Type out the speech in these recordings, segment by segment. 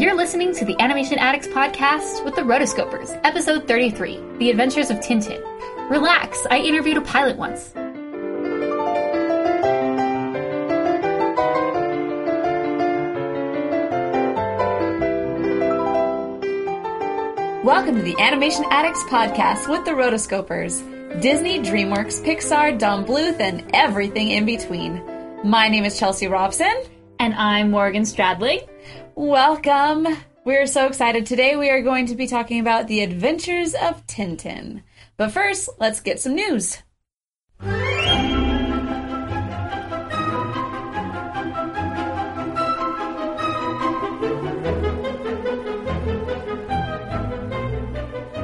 You're listening to the Animation Addicts podcast with the Rotoscopers, episode 33 The Adventures of Tintin. Relax, I interviewed a pilot once. Welcome to the Animation Addicts podcast with the Rotoscopers. Disney, DreamWorks, Pixar, Don Bluth, and everything in between. My name is Chelsea Robson. And I'm Morgan Stradling. Welcome. We're so excited. Today we are going to be talking about the adventures of Tintin. But first, let's get some news.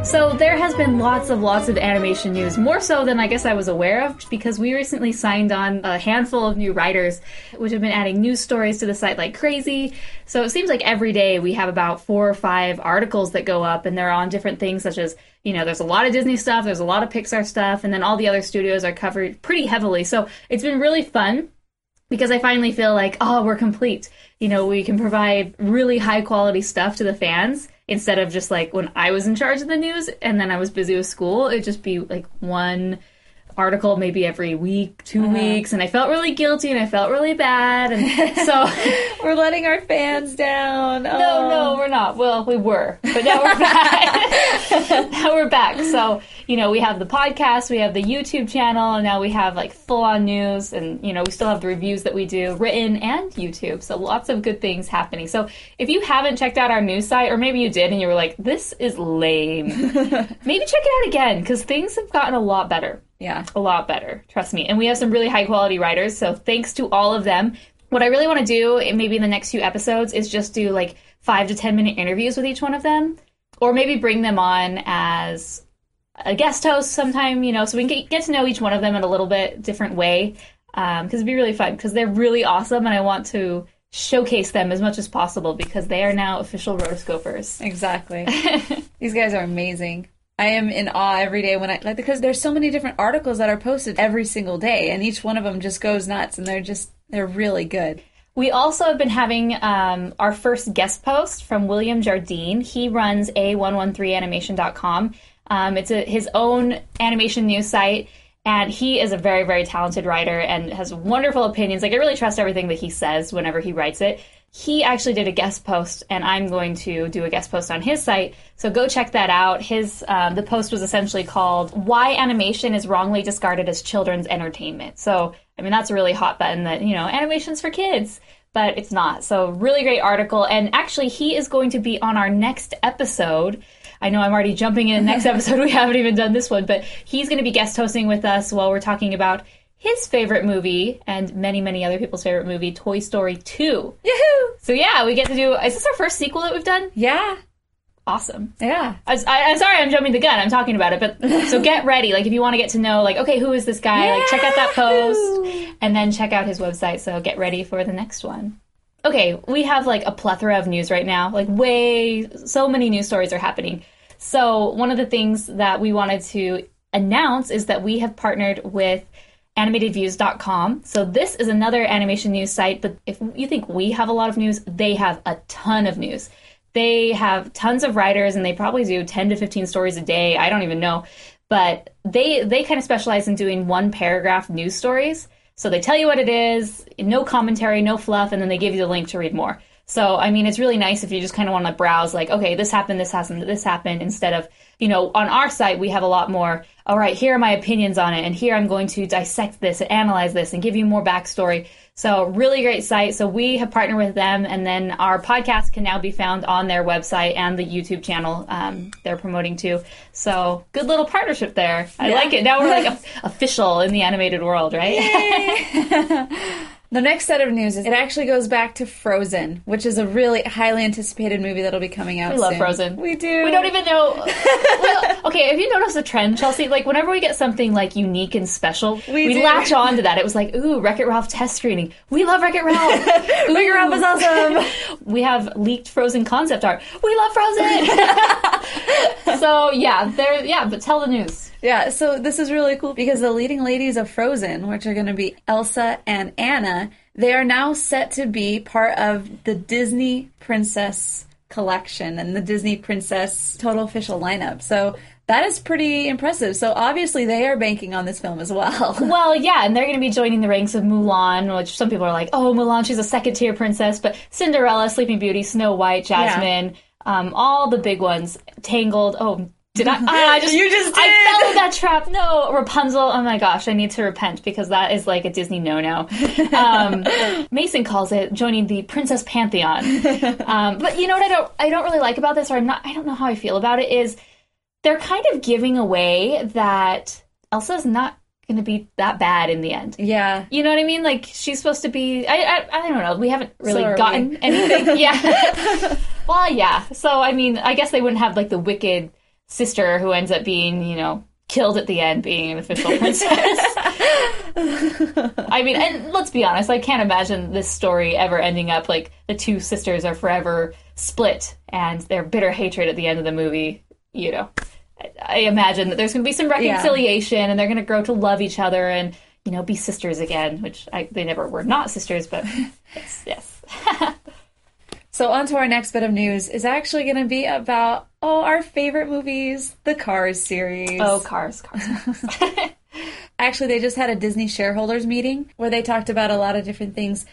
So there has been lots of lots of animation news, more so than I guess I was aware of, because we recently signed on a handful of new writers, which have been adding news stories to the site like crazy. So it seems like every day we have about four or five articles that go up, and they're on different things such as you know, there's a lot of Disney stuff, there's a lot of Pixar stuff, and then all the other studios are covered pretty heavily. So it's been really fun because I finally feel like, oh, we're complete. You know, we can provide really high quality stuff to the fans instead of just like when I was in charge of the news and then I was busy with school, it'd just be like one article maybe every week, 2 uh-huh. weeks, and I felt really guilty and I felt really bad, and so we're letting our fans down. No, oh. no, we're not. Well, we were, but now we're back. now we're back. So you know, we have the podcast, we have the YouTube channel, and now we have like full on news, and you know, we still have the reviews that we do written and YouTube. So lots of good things happening. So if you haven't checked out our news site, or maybe you did and you were like, this is lame, maybe check it out again because things have gotten a lot better. Yeah. A lot better. Trust me. And we have some really high quality writers. So thanks to all of them. What I really want to do, maybe in the next few episodes, is just do like five to 10 minute interviews with each one of them. Or maybe bring them on as a guest host sometime, you know, so we can get to know each one of them in a little bit different way. Because um, it'd be really fun because they're really awesome and I want to showcase them as much as possible because they are now official rotoscopers. Exactly. These guys are amazing. I am in awe every day when I like because there's so many different articles that are posted every single day, and each one of them just goes nuts, and they're just they're really good. We also have been having um, our first guest post from William Jardine. He runs a113animation.com. Um, it's a, his own animation news site, and he is a very, very talented writer and has wonderful opinions. Like, I really trust everything that he says whenever he writes it he actually did a guest post, and I'm going to do a guest post on his site. So go check that out. His um, the post was essentially called "Why Animation is Wrongly Discarded as Children's Entertainment." So I mean that's a really hot button that you know animation's for kids, but it's not. So really great article, and actually he is going to be on our next episode. I know I'm already jumping in next episode. We haven't even done this one, but he's going to be guest hosting with us while we're talking about his favorite movie and many, many other people's favorite movie, Toy Story 2. Yahoo! So yeah, we get to do. Is this our first sequel that we've done? Yeah. Awesome. Yeah. I, am sorry I'm jumping the gun. I'm talking about it, but so get ready. Like if you want to get to know, like, okay, who is this guy? Like check out that post and then check out his website. So get ready for the next one. Okay, we have like a plethora of news right now. Like way, so many news stories are happening. So one of the things that we wanted to announce is that we have partnered with animatedviews.com. So this is another animation news site, but if you think we have a lot of news, they have a ton of news. They have tons of writers and they probably do 10 to 15 stories a day. I don't even know. But they they kind of specialize in doing one paragraph news stories. So they tell you what it is, no commentary, no fluff, and then they give you the link to read more. So, I mean, it's really nice if you just kind of want to browse, like, okay, this happened, this happened, this happened, instead of, you know, on our site, we have a lot more, all right, here are my opinions on it, and here I'm going to dissect this and analyze this and give you more backstory. So, really great site. So, we have partnered with them, and then our podcast can now be found on their website and the YouTube channel um, they're promoting too. So, good little partnership there. I yeah. like it. Now we're like a- official in the animated world, right? The next set of news is it actually goes back to Frozen, which is a really highly anticipated movie that'll be coming out. We love soon. Frozen. We do. We don't even know. well, okay, have you noticed the trend, Chelsea? Like whenever we get something like unique and special, we, we latch on to that. It was like, ooh, Wreck It Ralph test screening. We love Wreck It Ralph. Wreck It Ralph is awesome. we have leaked Frozen concept art. We love Frozen. so yeah, there. Yeah, but tell the news. Yeah, so this is really cool because the leading ladies of Frozen, which are going to be Elsa and Anna, they are now set to be part of the Disney Princess collection and the Disney Princess total official lineup. So that is pretty impressive. So obviously they are banking on this film as well. Well, yeah, and they're going to be joining the ranks of Mulan, which some people are like, oh, Mulan, she's a second tier princess, but Cinderella, Sleeping Beauty, Snow White, Jasmine, um, all the big ones, Tangled. Oh, did I? I just You just I did. fell in that trap. No, Rapunzel. Oh my gosh, I need to repent because that is like a Disney no-no. Um, Mason calls it joining the Princess Pantheon. Um, but you know what I don't I don't really like about this, or I'm not I don't know how I feel about it is they're kind of giving away that Elsa's not going to be that bad in the end. yeah. You know what I mean? Like she's supposed to be. I I, I don't know. We haven't really So gotten we. anything. yeah. well, yeah. So I mean, I guess they wouldn't have like the wicked sister who ends up being, you know, killed at the end, being an official princess. I mean, and let's be honest. I can't imagine this story ever ending up like the two sisters are forever split and their bitter hatred at the end of the movie. You know. I- imagine that there's going to be some reconciliation and they're going to grow to love each other and you know be sisters again, which I, they never were not sisters, but yes, yes. So on to our next bit of news is actually going to be about oh our favorite movies, the Cars series. Oh, cars, cars. Actually, they just had a Disney shareholders meeting where they talked about a lot of different things.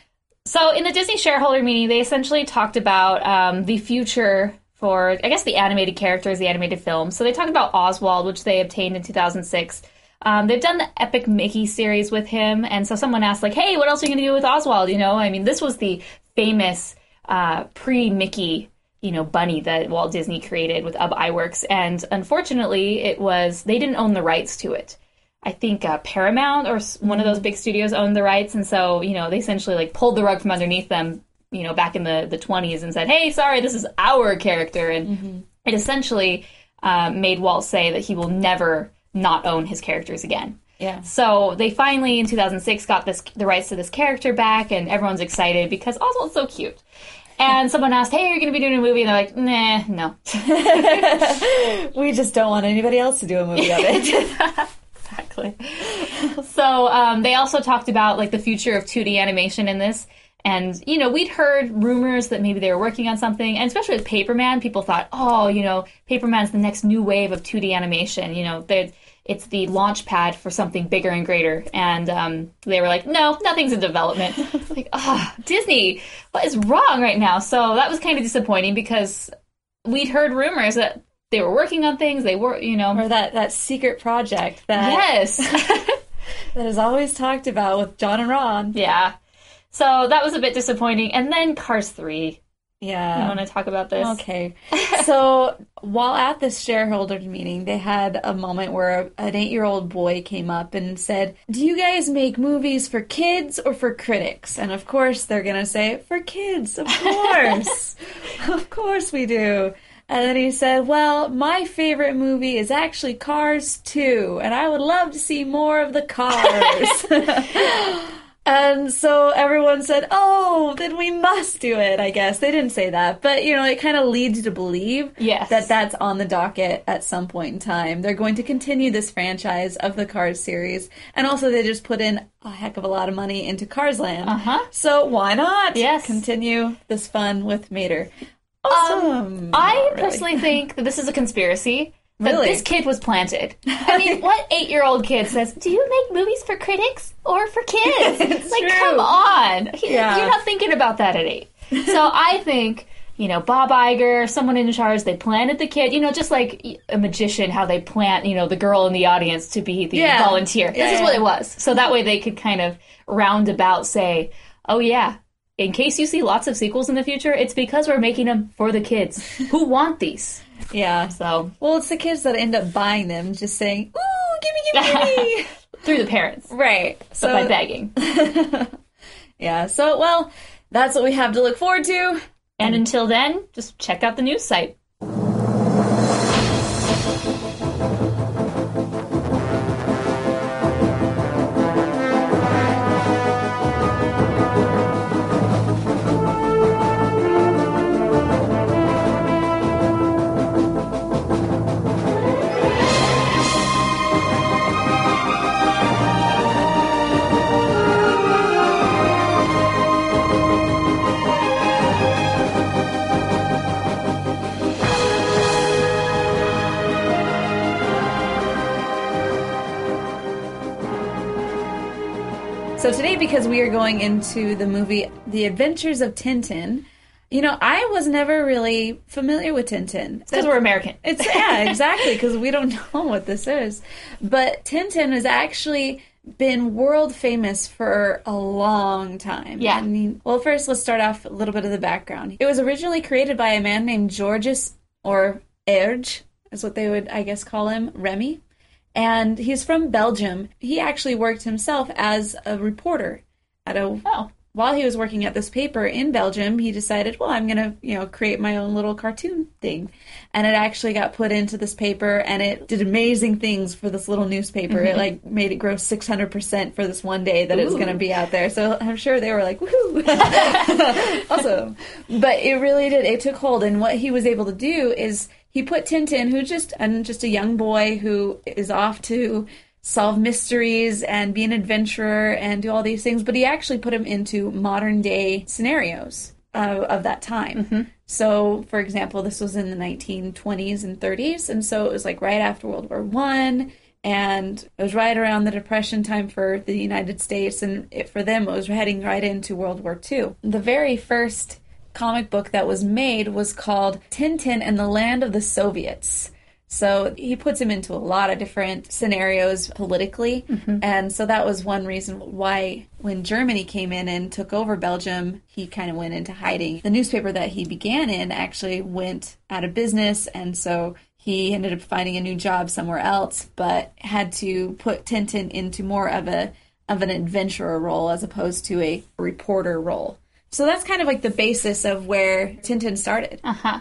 So in the Disney shareholder meeting, they essentially talked about um, the future for, I guess, the animated characters, the animated films. So they talked about Oswald, which they obtained in 2006. Um, they've done the Epic Mickey series with him, and so someone asked, like, "Hey, what else are you going to do with Oswald?" You know, I mean, this was the famous uh, pre-Mickey, you know, bunny that Walt Disney created with Ub Iwerks, and unfortunately, it was they didn't own the rights to it. I think uh, Paramount or one of those big studios owned the rights, and so you know they essentially like pulled the rug from underneath them, you know, back in the the twenties, and said, "Hey, sorry, this is our character," and it essentially uh, made Walt say that he will never not own his characters again. Yeah. So they finally in 2006 got this the rights to this character back, and everyone's excited because Oswald's so cute. And someone asked, "Hey, are you going to be doing a movie?" And they're like, "Nah, no." We just don't want anybody else to do a movie of it. exactly. so um, they also talked about like the future of 2D animation in this. And you know, we'd heard rumors that maybe they were working on something, and especially with Paperman, people thought, oh, you know, Paperman's the next new wave of 2D animation. You know, they it's the launch pad for something bigger and greater. And um, they were like, no, nothing's in development. like, ah, Disney, what is wrong right now? So that was kind of disappointing because we'd heard rumors that they were working on things. They were, you know, or that, that secret project that, yes. that is always talked about with John and Ron. Yeah. So that was a bit disappointing. And then Cars 3. I Yeah. want to talk about this. Okay. so while at this shareholders meeting, they had a moment where an eight year old boy came up and said, Do you guys make movies for kids or for critics? And of course, they're going to say, For kids, of course. of course we do. And then he said, Well, my favorite movie is actually Cars 2, and I would love to see more of the cars. And so everyone said, "Oh, then we must do it." I guess they didn't say that, but you know, it kind of leads to believe Yes. that that's on the docket at some point in time. They're going to continue this franchise of the Cars series, and also they just put in a heck of a lot of money into Cars Land. Uh-huh. So why not? Yes. continue this fun with Mater. Awesome. I really. personally think that this is a conspiracy. Really? this kid was planted. I mean, what eight year old kid says, Do you make movies for critics or for kids? It's like, true. come on. Yeah. You're not thinking about that at eight. So I think, you know, Bob Iger, someone in charge, they planted the kid, you know, just like a magician, how they plant, you know, the girl in the audience to be the Yeah. volunteer. Yeah, this is what it was. So that way they could kind of roundabout say, Oh, yeah. In case you see lots of sequels in the future, it's because we're making them for the kids who want these. Yeah. So Well, it's the kids that end up buying them, just saying, "Ooh, gimme, gimme, gimme." through the parents, right. So but by begging. Yeah, so, well, that's what we have to look forward to. And until then, just check out the news site. Because we are going into the movie The Adventures of Tintin, you know, I was never really familiar with Tintin. Because we're American. It's yeah, exactly, because we don't know what this is. But Tintin has actually been world famous for a long time. Yeah. I mean, well, first let's start off a little bit of the background. It was originally created by a man named Georges or Erge, is what they would, I guess, call him, Remi. And he's from Belgium. He actually worked himself as a reporter at a Oh. while he was working at this paper in Belgium, he decided, well, I'm going to, you know, create my own little cartoon thing. And it actually got put into this paper and it did amazing things for this little newspaper. It like made it grow 600% for this one day that it's Ooh. going to be out there. So I'm sure they were like, woohoo. awesome. But it really did. It took hold. And what he was able to do is he put Tintin, who just, and just a young boy who is off to solve mysteries and be an adventurer and do all these things, but he actually put him into modern day scenarios uh, of that time. So, for example, this was in the 1920s and 30s, and so it was like right after World War One, and it was right around the Depression time for the United States, and it, for them, it was heading right into World War Two. The very first comic book that was made was called Tintin and the Land of the Soviets. So he puts him into a lot of different scenarios politically. Mm-hmm. And so that was one reason why when Germany came in and took over Belgium, he kind of went into hiding. The newspaper that he began in actually went out of business. And so he ended up finding a new job somewhere else, but had to put Tintin into more of a of an adventurer role as opposed to a reporter role. So that's kind of like the basis of where Tintin started. Uh-huh.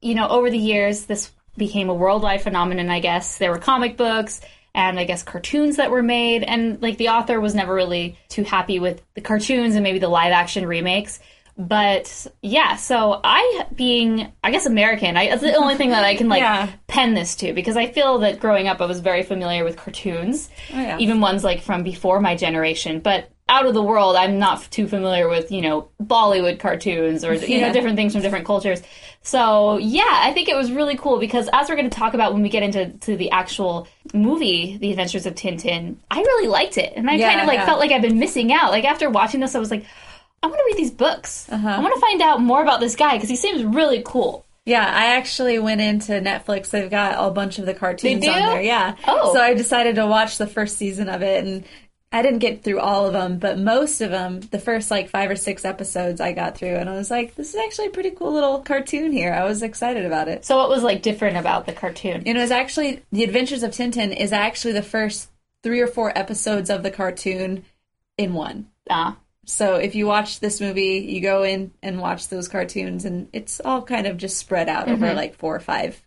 You know, over the years, this became a worldwide phenomenon, I guess. There were comic books and I guess cartoons that were made, and like the author was never really too happy with the cartoons and maybe the live action remakes. But yeah, so I, being, I guess, American, I, that's the only thing that I can like Yeah. pen this to because I feel that growing up I was very familiar with cartoons, Oh, yeah. even ones like from before my generation. But out of the world, I'm not too familiar with, you know, Bollywood cartoons or, you know, different things from different cultures. So, yeah, I think it was really cool because as we're going to talk about when we get into to the actual movie, The Adventures of Tintin, I really liked it. And I Yeah, kind of like yeah. felt like I've been missing out. Like after watching this, I was like, I want to read these books. Uh-huh. I want to find out more about this guy because he seems really cool. Yeah, I actually went into Netflix. They've got a bunch of the cartoons on there. Yeah. Oh. So I decided to watch the first season of it, and I didn't get through all of them, but most of them, the first like five or six episodes, I got through, and I was like, "This is actually a pretty cool little cartoon here." I was excited about it. So, what was like different about the cartoon? It was actually The Adventures of Tintin is actually the first three or four episodes of the cartoon in one. Ah, So if you watch this movie, you go in and watch those cartoons, and it's all kind of just spread out over like four or 5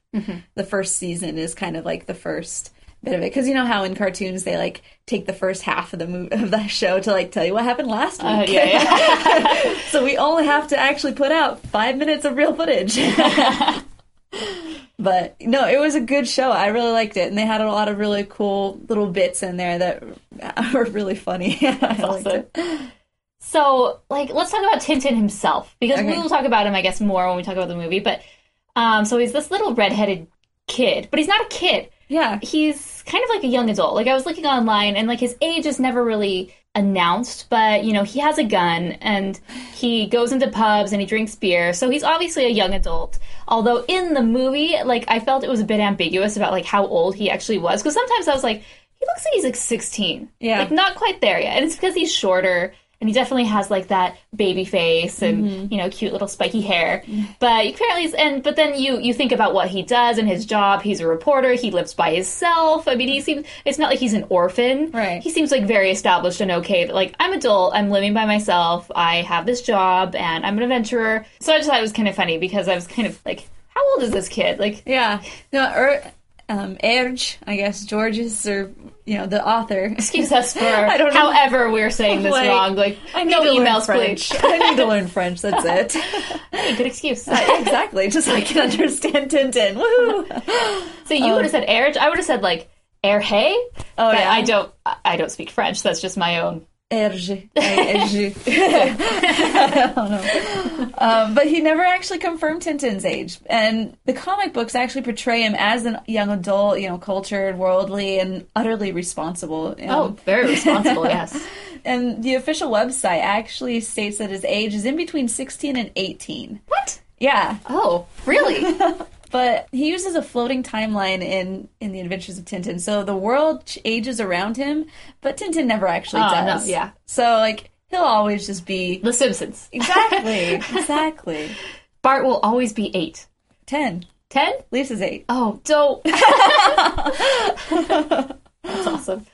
The first season is kind of like the first bit of it, because you know how in cartoons they like take the first half of the movie of the show to like tell you what happened last week. uh, yeah, yeah. so we only have to actually put out five minutes of real footage. but no, it was a good show. I really liked it, and they had a lot of really cool little bits in there that were really funny. I liked awesome. it. So, like, let's talk about Tintin himself because we will talk about him, I guess, more when we talk about the movie. But um, so he's this little redheaded kid, but he's not a kid. Yeah. He's kind of like a young adult. Like I was looking online, and like his age is never really announced, but you know he has a gun and he goes into pubs and he drinks beer. So he's obviously a young adult. Although in the movie, like I felt it was a bit ambiguous about like how old he actually was because sometimes I was like, he looks like he's like sixteen. Yeah. like not quite there yet, and it's because he's shorter. And he definitely has like that baby face and Mm-hmm. you know cute little spiky hair, but apparently, and but then you you think about what he does and his job. He's a reporter. He lives by himself. I mean, he seems it's not like he's an orphan. Right. He seems like very established and okay. That like I'm adult. I'm living by myself. I have this job and I'm an adventurer. So I just thought it was kind of funny because I was kind of like, how old is this kid? Like, Yeah. No, er, um, Erge, I guess, Georges, or, you know, the author. excuse us for I don't know. however we're saying this Like, wrong. Like, I need no to learn emails, French. please. I need to learn French, that's it. Hey, good excuse. exactly, just so I can understand Tintin. Woohoo! So you would have um, said Erge. I would have said like Air Hey. Oh, yeah. I don't. I don't speak French. That's just my own. Erge. Erge. I don't know. Um, but he never actually confirmed Tintin's age. And the comic books actually portray him as a young adult, you know, cultured, worldly, and utterly responsible. Um, Oh, very responsible. yes. And the official website actually states that his age is in between 16 and 18. What? Yeah. Oh, really? But he uses a floating timeline in in the Adventures of Tintin. So the world ages around him, but Tintin never actually Oh, no, does. yeah. So like he'll always just be the Simpsons. exactly exactly Bart will always be eight. ten. Ten? Lisa's eight. Oh, dope. That's awesome.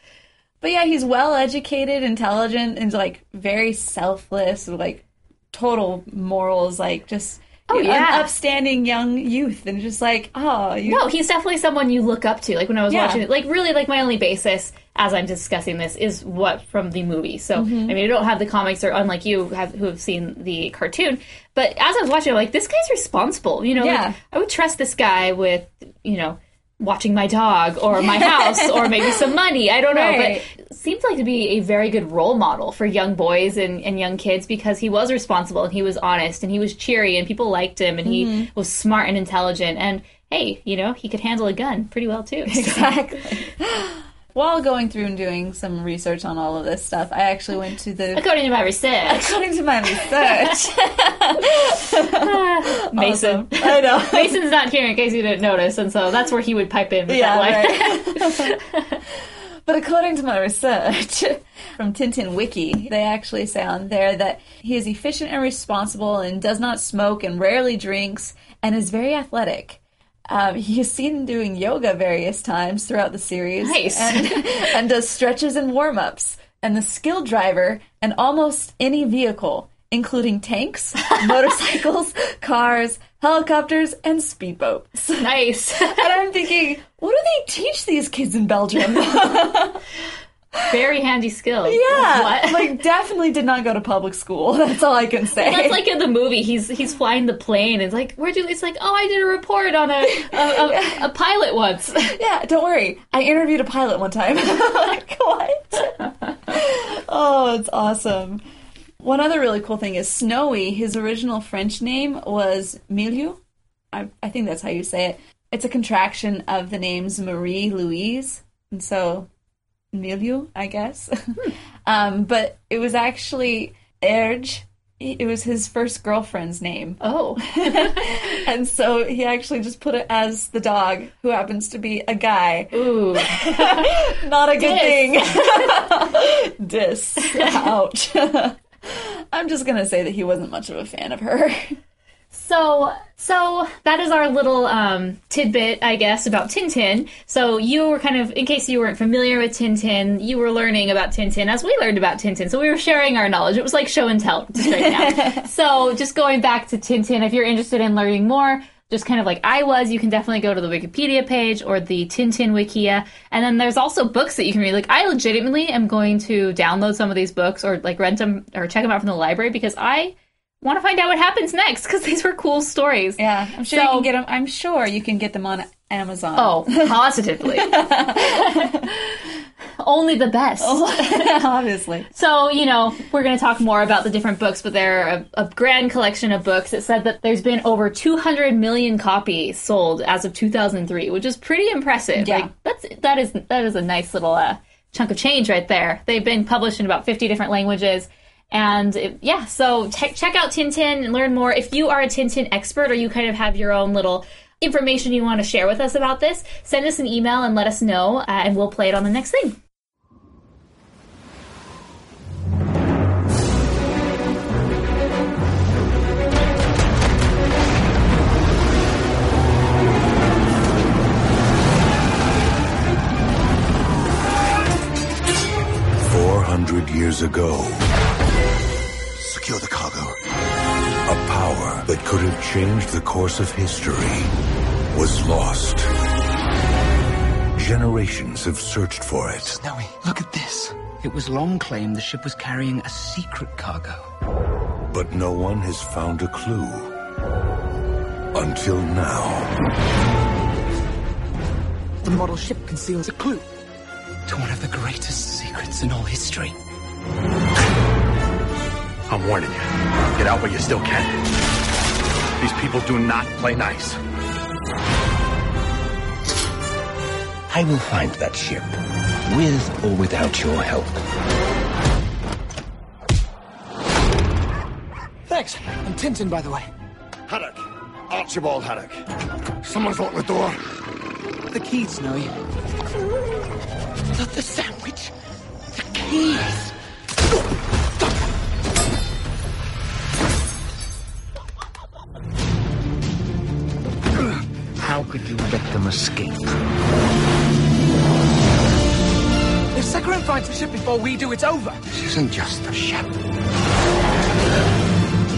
But yeah, he's well educated, intelligent, and like very selfless, like total morals, like just Oh, an upstanding young youth, and just like oh, you, No, he's definitely someone you look up to. Like when I was Yeah. watching it, like really, like my only basis as I'm discussing this is what from the movie. So Mm-hmm. I mean, I don't have the comics, or unlike you have who have seen the cartoon. But as I was watching, I'm like, this guy's responsible. You know, like, I would trust this guy with you know watching my dog or my house or maybe some money. I don't know, Right. but it seems like to be a very good role model for young boys and, and young kids because he was responsible and he was honest and he was cheery and people liked him and Mm-hmm. he was smart and intelligent and hey, you know, he could handle a gun pretty well too. Exactly. While going through and doing some research on all of this stuff, I actually went to the According to my research, according to my research. Mason. Awesome. I know. Mason's not here in case you didn't notice, and so that's where he would pipe in Yeah, that right. but according to my research from Tintin Wiki, they actually say on there that he is efficient and responsible and does not smoke and rarely drinks and is very athletic. Um, he is seen doing yoga various times throughout the series Nice. and, and does stretches and warm ups. And the skilled driver and almost any vehicle, including tanks, motorcycles, cars, helicopters, and speedboats. nice. And I'm thinking, what do they teach these kids in Belgium? Very handy skills. yeah, What? like definitely did not go to public school. That's all I can say. That's like in the movie. He's he's flying the plane. It's like, where'd you? It's like, oh, I did a report on a a, a, a pilot once. yeah, don't worry. I interviewed a pilot one time. like, what? oh, it's awesome. One other really cool thing is Snowy. His original French name was Milou. I, I think that's how you say it. It's a contraction of the names Marie Louise, and so Milou, I guess. um, but it was actually Erge. It was his first girlfriend's name. Oh, And so he actually just put it as the dog, who happens to be a guy. ooh. Not a good thing. Dis. Ouch. I'm just gonna say that he wasn't much of a fan of her. So, so that is our little um, tidbit, I guess, about Tintin. So you were kind of, in case you weren't familiar with Tintin, you were learning about Tintin as we learned about Tintin. So we were sharing our knowledge. It was like show and tell just right now. so just going back to Tintin, if you're interested in learning more, just kind of like I was, you can definitely go to the Wikipedia page or the Tintin Wikia. And then there's also books that you can read. Like I legitimately am going to download some of these books or like rent them or check them out from the library because I want to find out what happens next because these were cool stories. Yeah, I'm sure you can get them. I'm sure you can get them on Amazon. Oh, positively. Only the best. obviously. So, you know, we're going to talk more about the different books, but they're a, a grand collection of books. It said that there's been over 200 million copies sold as of 2003, which is pretty impressive. Yeah. Like that's that is that is a nice little uh, chunk of change right there. They've been published in about 50 different languages. And it- yeah, so te- check out Tintin and learn more. If you are a Tintin expert or you kind of have your own little information you want to share with us about this, send us an email and let us know, uh, and we'll play it on the next thing. Four hundred years ago, Secure the cargo. a power that could have changed the course of history was lost. Generations have searched for it. Snowy, look at this. It was long claimed the ship was carrying a secret cargo. But no one has found a clue. Until now. The model ship conceals a clue to one of the greatest secrets in all history. I'm warning you. Get out while you still can. These people do not play nice. I will find that ship, with or without your help. Thanks. I'm Tintin, by the way. Haddock. Archibald Haddock. Someone's locked the door. The keys, Snowy. Not the sandwich. The keys. How could you let them escape? If Sakharine finds the ship before we do, it's over. This isn't just a ship.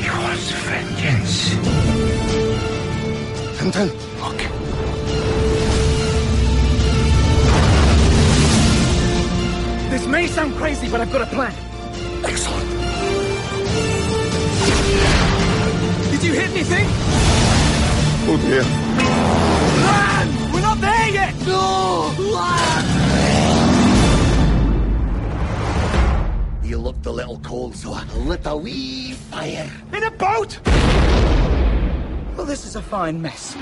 Yours vengeance. Tintin, look. This may sound crazy, but I've got a plan. Excellent. Did you hit anything? Oh dear. No! You looked a little cold, so I lit a wee fire. In a boat! Well, this is a fine mess.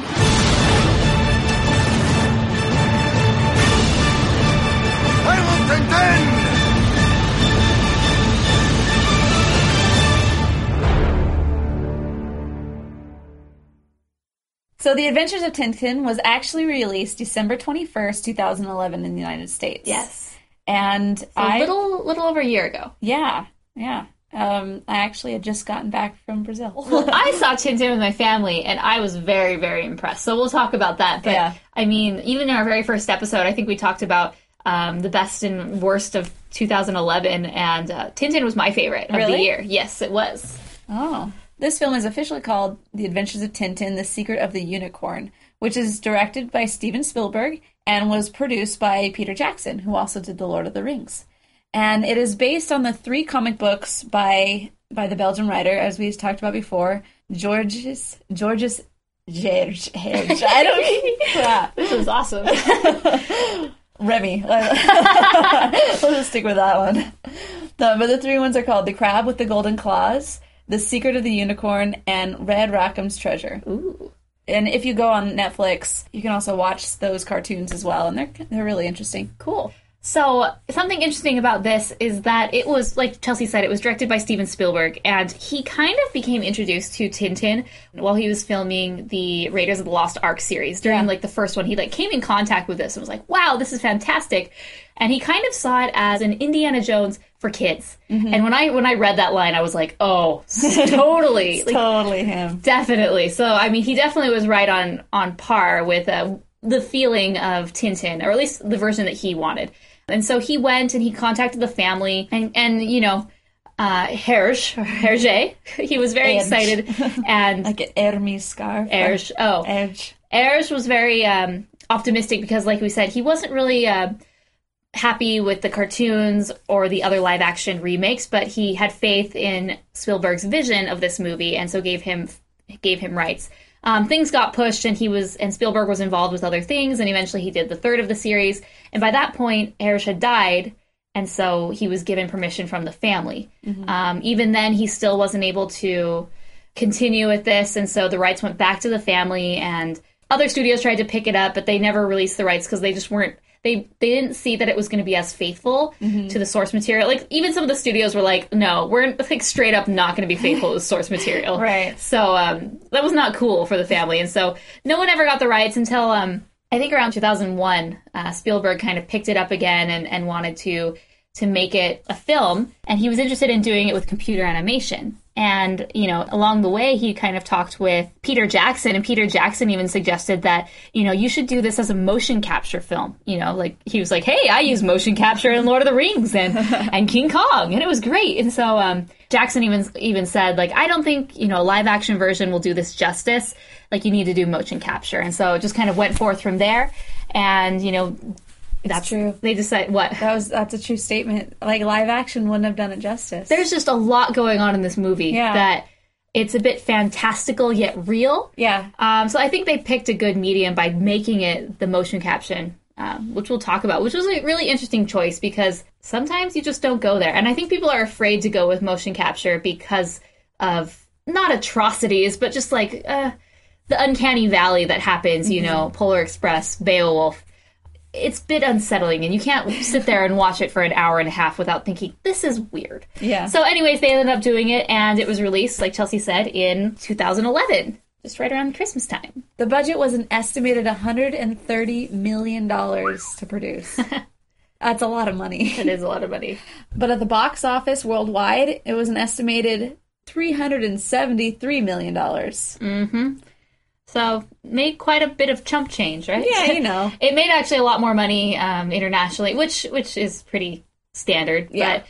Island Tintin! So, The Adventures of Tintin was actually released December 21st, 2011 in the United States. Yes. And A I little little over a year ago. Yeah, yeah. Um, I actually had just gotten back from Brazil. I saw Tintin with my family, and I was very, very impressed. So we'll talk about that. But Yeah. I mean, even in our very first episode, I think we talked about um, the best and worst of 2011, and uh, Tintin was my favorite of the year. Yes, it was. Oh. This film is officially called The Adventures of Tintin The Secret of the Unicorn, which is directed by Steven Spielberg and was produced by Peter Jackson, who also did The Lord of the Rings. And it is based on the three comic books by by the Belgian writer, as we talked about before, Georges Georges Gerge. Gerge. I don't crap. This was awesome. Remi. Let's just stick with that one. No, but the three ones are called The Crab with the Golden Claws, The Secret of the Unicorn, and Red Rackham's Treasure. Ooh. And if you go on Netflix, you can also watch those cartoons as well, and they're they're really interesting. Cool. So something interesting about this is that it was like Chelsea said, it was directed by Steven Spielberg, and he kind of became introduced to Tintin while he was filming the Raiders of the Lost Ark series during Yeah. like the first one. He like came in contact with this and was like, "Wow, this is fantastic," and he kind of saw it as an Indiana Jones for kids. And when I when I read that line, I was like, "Oh, totally!" like, Totally him. Definitely. So, I mean, he definitely was right on on par with uh, the feeling of Tintin, or at least the version that he wanted. And so he went and he contacted the family, and and you know, uh, Herge, Hergé, he was very Herge. excited, and Like an Hermes scarf. Herge, oh, Edge. Ayers was very um, optimistic because, like we said, he wasn't really uh, happy with the cartoons or the other live action remakes, but he had faith in Spielberg's vision of this movie, and so gave him gave him rights. Um, things got pushed, and he was and Spielberg was involved with other things, and eventually he did the third of the series. And by that point, Harris had died, and so he was given permission from the family. Um, even then, he still wasn't able to continue with this, and so the rights went back to the family. And other studios tried to pick it up, but they never released the rights because they just weren't. They they didn't see that it was going to be as faithful to the source material. Like even some of the studios were like, "No, we're like straight up not going to be faithful to the source material." Right. So um, that was not cool for the family, and so no one ever got the rights until um, I think around 2001. Uh, Spielberg kind of picked it up again and, and wanted to to make it a film, and he was interested in doing it with computer animation. And you know, along the way, he kind of talked with Peter Jackson, and Peter Jackson even suggested that you know you should do this as a motion capture film. You know, like he was like, "Hey, I use motion capture in Lord of the Rings and and King Kong, and it was great." And so um, Jackson even even said, like, "I don't think you know a live action version will do this justice. Like, you need to do motion capture." And so it just kind of went forth from there. And you know, that's true. They decide what That was that's a true statement. Like live action wouldn't have done it justice. there's just a lot going on in this movie Yeah. that it's a bit fantastical yet real. yeah. Um, so I think they picked a good medium by making it the motion capture, um, which we'll talk about, which was a really interesting choice because sometimes you just don't go there. And I think people are afraid to go with motion capture because of not atrocities, but just like uh, the uncanny valley that happens, you know, Polar Express, Beowulf. It's a bit unsettling, and you can't sit there and watch it for an hour and a half without thinking this is weird. Yeah. So, anyways, they ended up doing it, and it was released, like Chelsea said, in 2011, just right around Christmas time. The budget was an estimated 130 million dollars to produce. That's a lot of money. It is a lot of money. But at the box office worldwide, it was an estimated 373 million dollars. Mm-hmm. So made quite a bit of chump change, right? Yeah, you know. it made actually a lot more money um, internationally, which which is pretty standard. Yeah.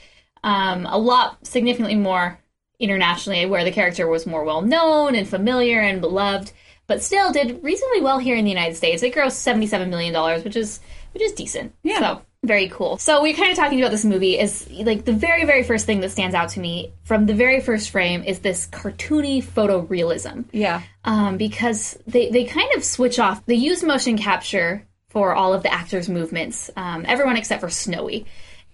But um, a lot significantly more internationally, where the character was more well known and familiar and beloved. But still did reasonably well here in the United States. It grossed seventy seven million dollars, which is which is decent. Yeah. So very cool. So we're kind of talking about this movie is like the very very first thing that stands out to me from the very first frame is this cartoony photorealism Yeah. um, because they, they kind of switch off. They use motion capture for all of the actors' movements, um, everyone except for Snowy.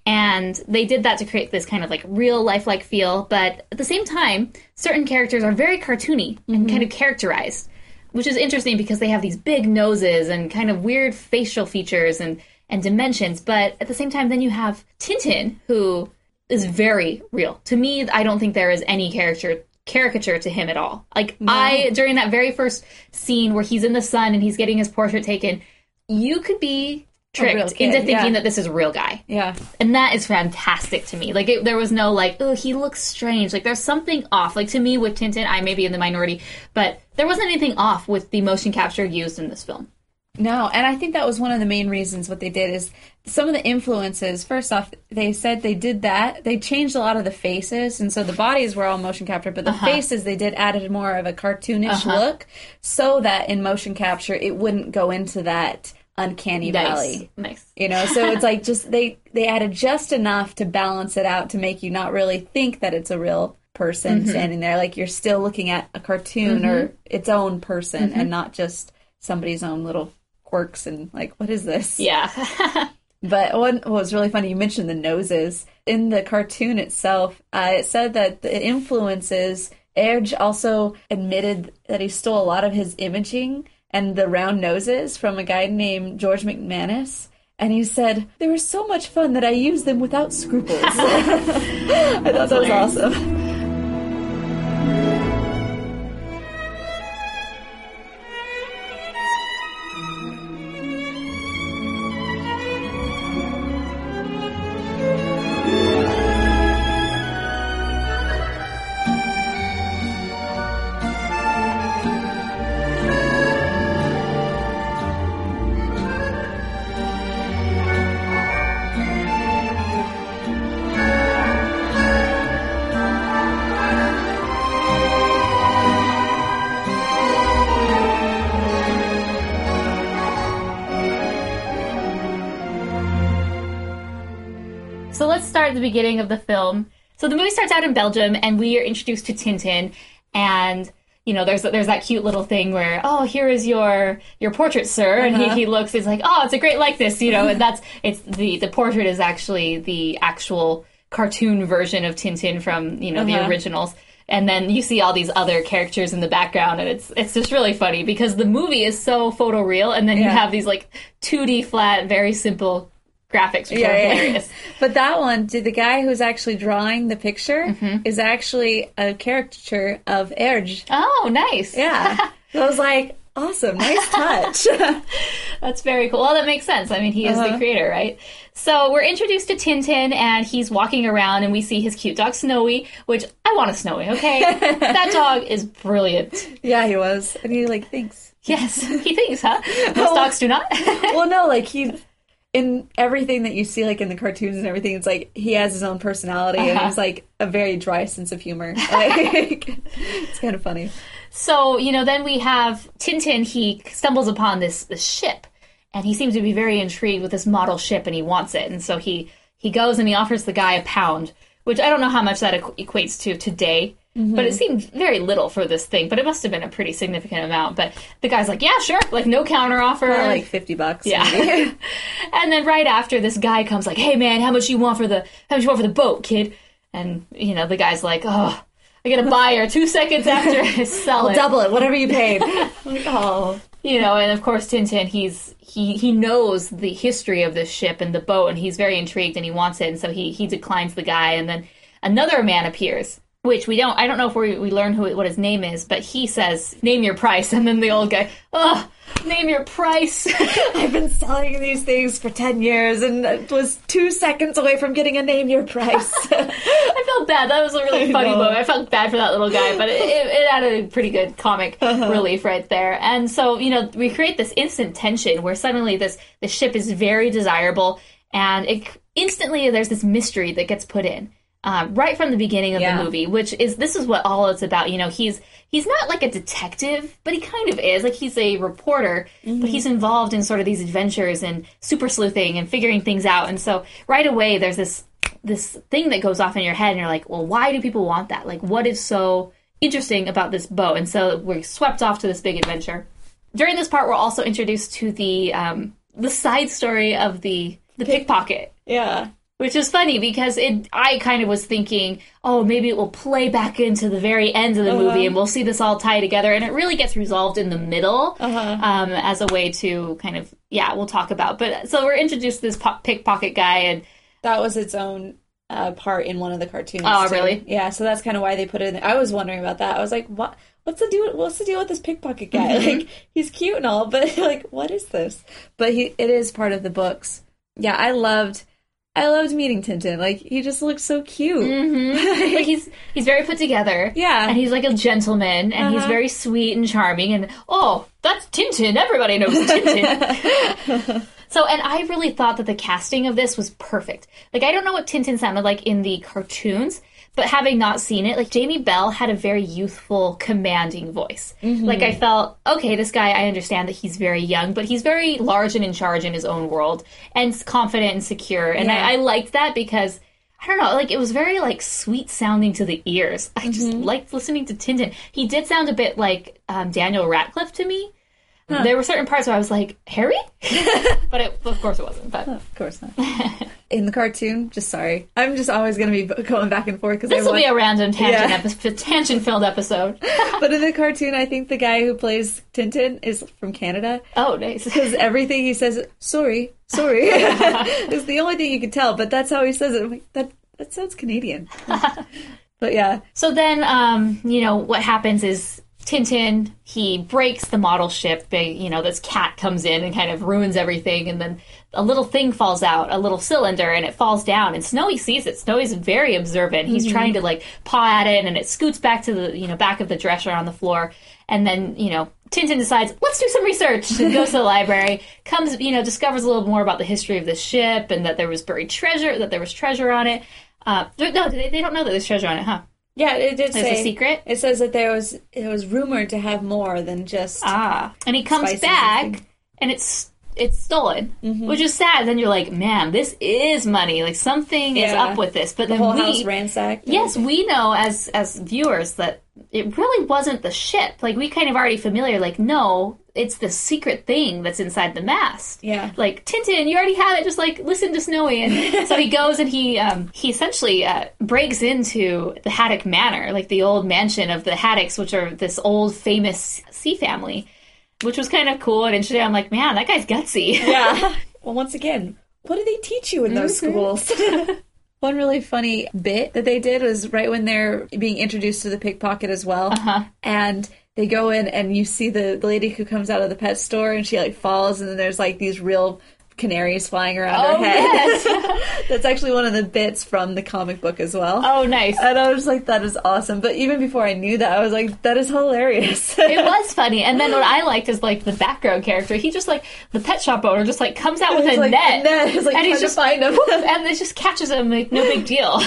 And they did that to create this kind of like real lifelike feel, but at the same time, certain characters are very cartoony and kind of characterized, which is interesting because they have these big noses and kind of weird facial features and, and dimensions. But at the same time, then you have Tintin, who is very real. To me, I don't think there is any character caricature to him at all. Like I during that very first scene where he's in the sun and he's getting his portrait taken, you could be tricked kid, into thinking yeah. that this is a real guy. Yeah. And that is fantastic to me. Like it, there was no like, oh, he looks strange. Like there's something off. Like to me with Tintin, I may be in the minority, but there wasn't anything off with the motion capture used in this film. No, and I think that was one of the main reasons what they did is some of the influences. First off, they said they did that. They changed a lot of the faces, and so the bodies were all motion captured, but the uh-huh. faces they did added more of a cartoonish uh-huh. look, so that in motion capture it wouldn't go into that uncanny valley. Nice. You know, so it's like just they they added just enough to balance it out to make you not really think that it's a real person mm-hmm. standing there. Like you're still looking at a cartoon or mm-hmm. its own person mm-hmm. and not just somebody's own little quirks and like what is this? Yeah. But one what was really funny, you mentioned the noses. In the cartoon itself, uh, it said that the influences, Edge also admitted that he stole a lot of his imaging and the round noses from a guy named George McManus. And he said, they were so much fun that I used them without scruples. I thought that was awesome. The beginning of the film. So the movie starts out in Belgium, and we are introduced to Tintin, and you know, there's there's that cute little thing where, oh, here is your your portrait, sir, and he, he looks, he's like, oh, it's a great likeness, you know, and that's it's the the portrait is actually the actual cartoon version of Tintin from you know the Uh-huh. originals. And then you see all these other characters in the background, and it's it's just really funny because the movie is so photoreal, and then you have these like 2D flat, very simple graphics, which are hilarious. But that one, did the guy who's actually drawing the picture mm-hmm. is actually a caricature of Erge. Oh, nice. Yeah. so I was like, awesome, nice touch. That's very cool. Well, that makes sense. I mean, he is the uh-huh. creator, right? So we're introduced to Tintin, and he's walking around, and we see his cute dog Snowy, which I want a Snowy. Okay, that dog is brilliant. yeah, he was. And he like thinks. Yes, he thinks, huh? Most dogs do not. Well, no, like he in everything that you see like in the cartoons and everything, it's like he has his own personality and uh-huh. he's like a very dry sense of humor. Like it's kind of funny. so you know, then we have Tintin. He stumbles upon this this ship, and he seems to be very intrigued with this model ship, and he wants it. And so he he goes and he offers the guy a pound, which I don't know how much that equ- equates to today. But it seemed very little for this thing, but it must have been a pretty significant amount. But the guy's like, "Yeah, sure," like no counter offer. Probably like fifty bucks. Yeah. and then right after, this guy comes like, "Hey man, how much you want for the how much you want for the boat, kid?" And you know, the guy's like, "Oh, I get a buyer two seconds after I sell it." Double it, whatever you paid. like, oh. you know, and of course Tintin, he's he he knows the history of this ship and the boat, and he's very intrigued and he wants it, and so he he declines the guy, and then another man appears. Which we don't, I don't know if we, we learn who what his name is, but he says, "Name your price," and then the old guy, "Oh, name your price." I've been selling these things for 10 years and it was two seconds away from getting a name your price. I felt bad. That was a really funny know. moment. I felt bad for that little guy, but it, it, it had a pretty good comic Uh-huh. relief right there. And so, you know, we create this instant tension where suddenly this the ship is very desirable, and it instantly there's this mystery that gets put in. Um, right from the beginning of Yeah. the movie, which is this is what all it's about. You know, he's he's not like a detective, but he kind of is. Like he's a reporter, Mm-hmm. but he's involved in sort of these adventures and super sleuthing and figuring things out. And so right away, there's this this thing that goes off in your head, and you're like, well, why do people want that? Like, what is so interesting about this boat? And so we're swept off to this big adventure. During this part, we're also introduced to the um, the side story of the the pickpocket yeah. Which is funny because it I kind of was thinking, oh, maybe it will play back into the very end of the movie and we'll see this all tie together and it really gets resolved in the middle um, as a way to kind of yeah, we'll talk about. But so we're introduced to this po- pickpocket guy and That was its own uh, part in one of the cartoons. Oh, too. really? Yeah, so that's kind of why they put it in there. I was wondering about that. I was like, what? What's the deal? What's the deal with this pickpocket guy? Like, he's cute and all, but like, what is this? But he, it is part of the books. Yeah, I loved, I loved meeting Tintin. Like, he just looks so cute. like he's he's very put together. Yeah. And he's like a gentleman and he's Uh-huh. very sweet and charming and oh, that's Tintin. Everybody knows Tintin. so and I really thought that the casting of this was perfect. Like I don't know what Tintin sounded like in the cartoons, but having not seen it, like Jamie Bell had a very youthful, commanding voice. Like I felt, okay, this guy I understand that he's very young, but he's very large and in charge in his own world and confident and secure. And Yeah. I, I liked that because I don't know, like it was very like sweet sounding to the ears. I just liked listening to Tintin. He did sound a bit like um, Daniel Radcliffe to me. There were certain parts where I was like, Harry? but it, of course it wasn't. But Of course not. in the cartoon, just sorry. I'm just always going to be going back and forth because this will be a random tangent Yeah. episode, tangent filled episode. But in the cartoon, I think the guy who plays Tintin is from Canada. oh, nice. because everything he says, sorry, sorry, is the only thing you can tell. But that's how he says it. Like, that that sounds Canadian. but yeah, So then, um, you know, what happens is Tintin, he breaks the model ship. You know, this cat comes in and kind of ruins everything. And then a little thing falls out, a little cylinder, and it falls down. And Snowy sees it. Snowy's very observant. He's trying to like paw at it, and it scoots back to the, you know, back of the dresser on the floor. And then, you know, Tintin decides, let's do some research and goes to the library, comes, you know, discovers a little more about the history of the ship and that there was buried treasure, that there was treasure on it. Uh, no, they, they don't know that there's treasure on it, huh? Yeah, it did There's say a secret? It says that there was it was rumored to have more than just Ah, and he comes Spices and back, and it's it's stolen, Mm-hmm. which is sad. Then you're like, man, this is money. Like something is up with this. But the then whole we, house ransacked. yes, we know as as viewers that it really wasn't the ship. Like we kind of already familiar. Like no, it's the secret thing that's inside the mast. Yeah. Like Tintin, you already have it. Just like listen to Snowy, and so he goes and he um he essentially uh, breaks into the Haddock Manor, like the old mansion of the Haddocks, which are this old famous sea family which was kind of cool and interesting. I'm like, man, that guy's gutsy. yeah. well, once again, what do they teach you in those Mm-hmm. schools? One really funny bit that they did was right when they're being introduced to the pickpocket as well. Uh-huh. And they go in and you see the, the lady who comes out of the pet store and she like falls and then there's like these real canaries flying around her Oh, head. yes. That's actually one of the bits from the comic book as well. oh, nice. And I was like, that is awesome. But even before I knew that, I was like, that is hilarious. it was funny. And then what I liked is like the background character. He just like the pet shop owner just like comes out with a like, net, net. Like and he's just find him. and it just catches him like no big deal.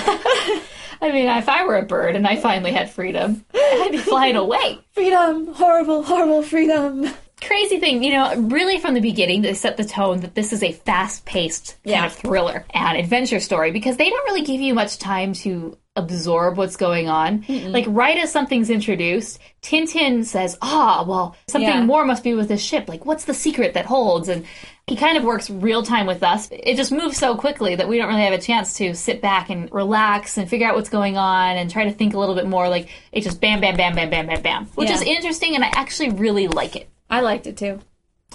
I mean, if I were a bird and I finally had freedom, I'd be flying away. freedom, horrible, horrible freedom. crazy thing, you know, really from the beginning, they set the tone that this is a fast paced kind Yeah. of thriller and adventure story because they don't really give you much time to absorb what's going on. Like, right as something's introduced, Tintin says, Ah, well, something Yeah. more must be with this ship. Like, what's the secret that holds? And he kind of works real time with us. It just moves so quickly that we don't really have a chance to sit back and relax and figure out what's going on and try to think a little bit more. Like, it just bam, bam, bam, bam, bam, bam, bam, which Yeah. is interesting and I actually really like it. I liked it too.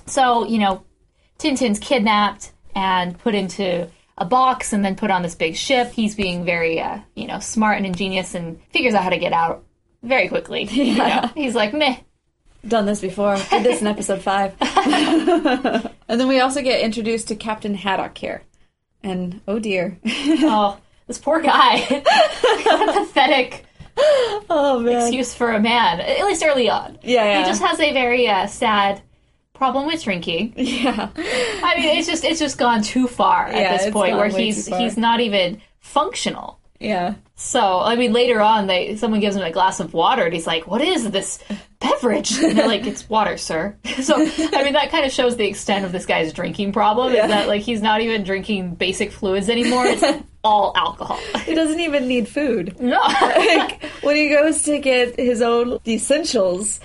So, you know, Tintin's kidnapped and put into a box and then put on this big ship. He's being very, uh, you know, smart and ingenious and figures out how to get out very quickly. You know? He's like, meh. Done this before. Did this in episode five. and then we also get introduced to Captain Haddock here. And oh dear. Oh, this poor guy. what a pathetic oh man. excuse for a man, at least early on. Yeah, yeah. He just has a very uh, sad problem with drinking. yeah. I mean, it's just it's just gone too far Yeah, at this point where he's he's not even functional. Yeah. So, I mean, later on, they someone gives him a glass of water, and he's like, "What is this beverage?" And they're like, "It's water, sir." So, I mean, that kind of shows the extent of this guy's drinking problem. Yeah. Is that like he's not even drinking basic fluids anymore? It's all alcohol. He doesn't even need food. No, Like when he goes to get his own essentials,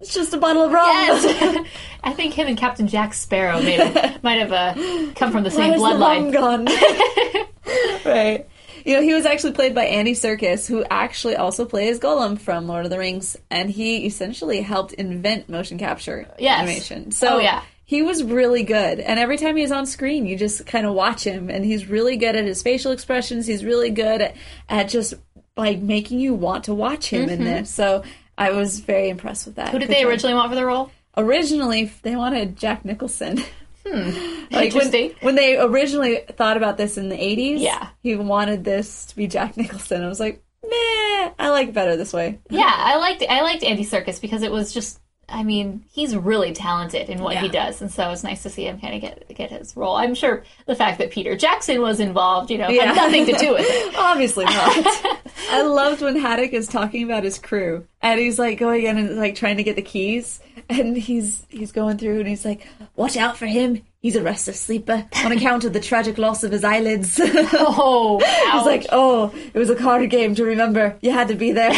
it's just a bottle of rum. yes. I think him and Captain Jack Sparrow might have, might have uh, come from the same Where's the rum bloodline. gone? right. You know, he was actually played by Andy Serkis, who actually also plays Gollum from Lord of the Rings, and he essentially helped invent motion capture Yes. animation. So Oh, yeah. he was really good. And every time he's on screen, you just kind of watch him, and he's really good at his facial expressions. He's really good at, at just like making you want to watch him in this. So I was very impressed with that. Mm-hmm. Who did Good they originally want for the role? Originally, they wanted Jack Nicholson. Hmm. like when, when they originally thought about this in the 80s, Yeah. he wanted this to be Jack Nicholson. I was like, meh, I like it better this way. Yeah, I liked I liked Andy Serkis because it was just I mean, he's really talented in what he does, and so it's nice to see him kind of get get his role. I'm sure the fact that Peter Jackson was involved, you know, Yeah. had nothing to do with it. Obviously not. I loved when Haddock is talking about his crew, and he's like going in and like trying to get the keys, and he's he's going through, and he's like, "Watch out for him. He's a restless sleeper on account of the tragic loss of his eyelids." Oh, he's Oh, ouch. like, "Oh, it was a card game to remember. You had to be there."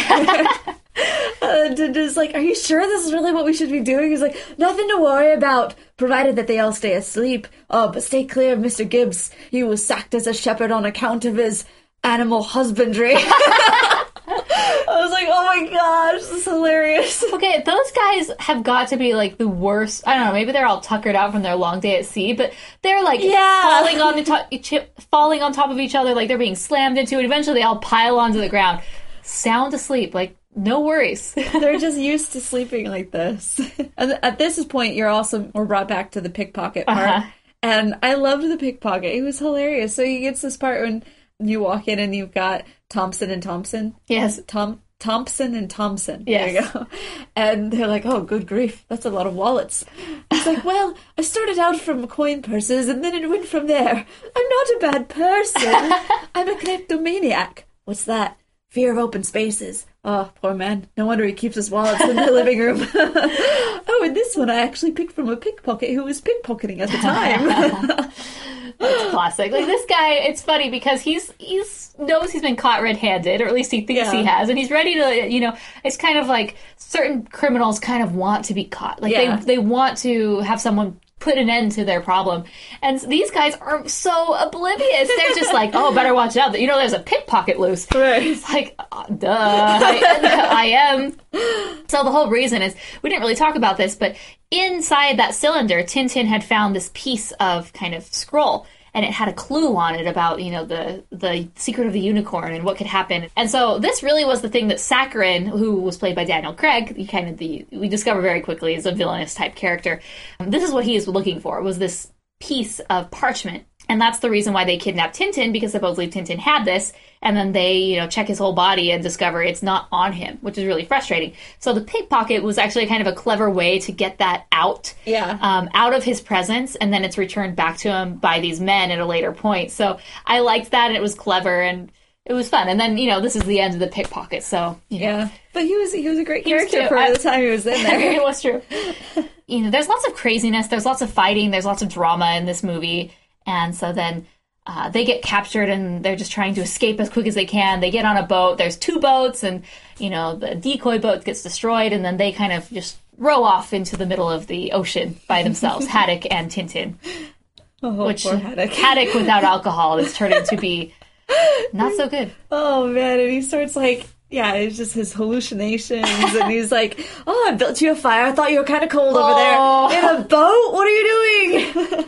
And just like, are you sure this is really what we should be doing? He's like, nothing to worry about, provided that they all stay asleep. Oh, but stay clear of Mr. Gibbs. He was sacked as a shepherd on account of his animal husbandry. I was like, oh my gosh, this is hilarious. Okay, those guys have got to be like the worst. I don't know. Maybe they're all tuckered out from their long day at sea, but they're like Yeah. falling on each, falling on top of each other, like they're being slammed into it. Eventually, they all pile onto the ground, sound asleep. Like no worries. They're just used to sleeping like this. And at this point, you're also we're brought back to the pickpocket part. Uh-huh. And I loved the pickpocket. It was hilarious. So he gets this part when you walk in and you've got Thomson and Thompson. Yes. Tom Thompson and Thompson. Yes. There you go. And they're like, oh, good grief. That's a lot of wallets. It's like, well, I started out from coin purses and then it went from there. I'm not a bad person. I'm a kleptomaniac. What's that? Fear of open spaces. Oh, poor man. No wonder he keeps his wallets in the living room. oh, and this one I actually picked from a pickpocket who was pickpocketing at the time. It's classic. Like this guy, it's funny because he's he's knows he's been caught red-handed, or at least he thinks he has, and he's ready to. You know, it's kind of like certain criminals kind of want to be caught. Like Yeah. they they want to have someone put an end to their problem, and these guys are so oblivious. They're just like, oh, better watch out. You know, there's a pickpocket loose. Right. It's like, uh, duh, I, I am. So the whole reason is we didn't really talk about this, but inside that cylinder, Tintin had found this piece of kind of scroll. And it had a clue on it about, you know, the the secret of the unicorn and what could happen. And so this really was the thing that Sakharine, who was played by Daniel Craig, kind of the we discover very quickly is a villainous type character. This is what he is looking for was this piece of parchment. And that's the reason why they kidnapped Tintin because supposedly Tintin had this, and then they, you know, check his whole body and discover it's not on him, which is really frustrating. So the pickpocket was actually kind of a clever way to get that out, Yeah. um, out of his presence, and then it's returned back to him by these men at a later point. So I liked that, and it was clever and it was fun. And then you know, this is the end of the pickpocket, so you know, yeah. But he was he was a great character for I- the time he was in there. it was true. You know, there's lots of craziness, there's lots of fighting, there's lots of drama in this movie, and so then uh, they get captured and they're just trying to escape as quick as they can. They get on a boat. There's two boats, and you know the decoy boat gets destroyed, and then they kind of just row off into the middle of the ocean by themselves, Haddock and Tintin. Oh, Which poor Haddock. without alcohol is turning to be not so good. Oh man, and he starts like yeah, it's just his hallucinations, and he's like, "Oh, I built you a fire. I thought you were kind of cold over Oh. there in a boat. What are you doing?"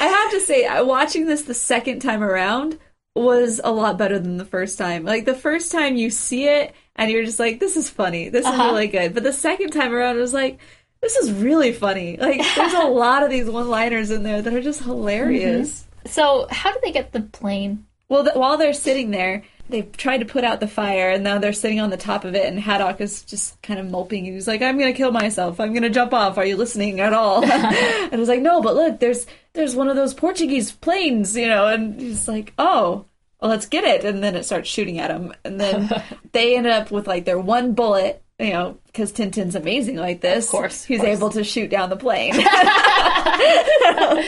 I have to say, watching this the second time around was a lot better than the first time. Like the first time you see it, and you're just like, "This is funny. This is uh-huh. really good," but the second time around, it was like. This is really funny. Like, there's a lot of these one-liners in there that are just hilarious. Mm-hmm. So, how do they get the plane? Well, th- while they're sitting there, they've tried to put out the fire, and now they're sitting on the top of it, and Haddock is just kind of moping. He's like, "I'm gonna kill myself. I'm gonna jump off. Are you listening at all?" and he's like, "No, but look, there's there's one of those Portuguese planes, you know." And he's like, "Oh." Well, let's get it, and then it starts shooting at him, and then they end up with like their one bullet, you know, because Tintin's amazing like this. Of course, of he's course. able to shoot down the plane.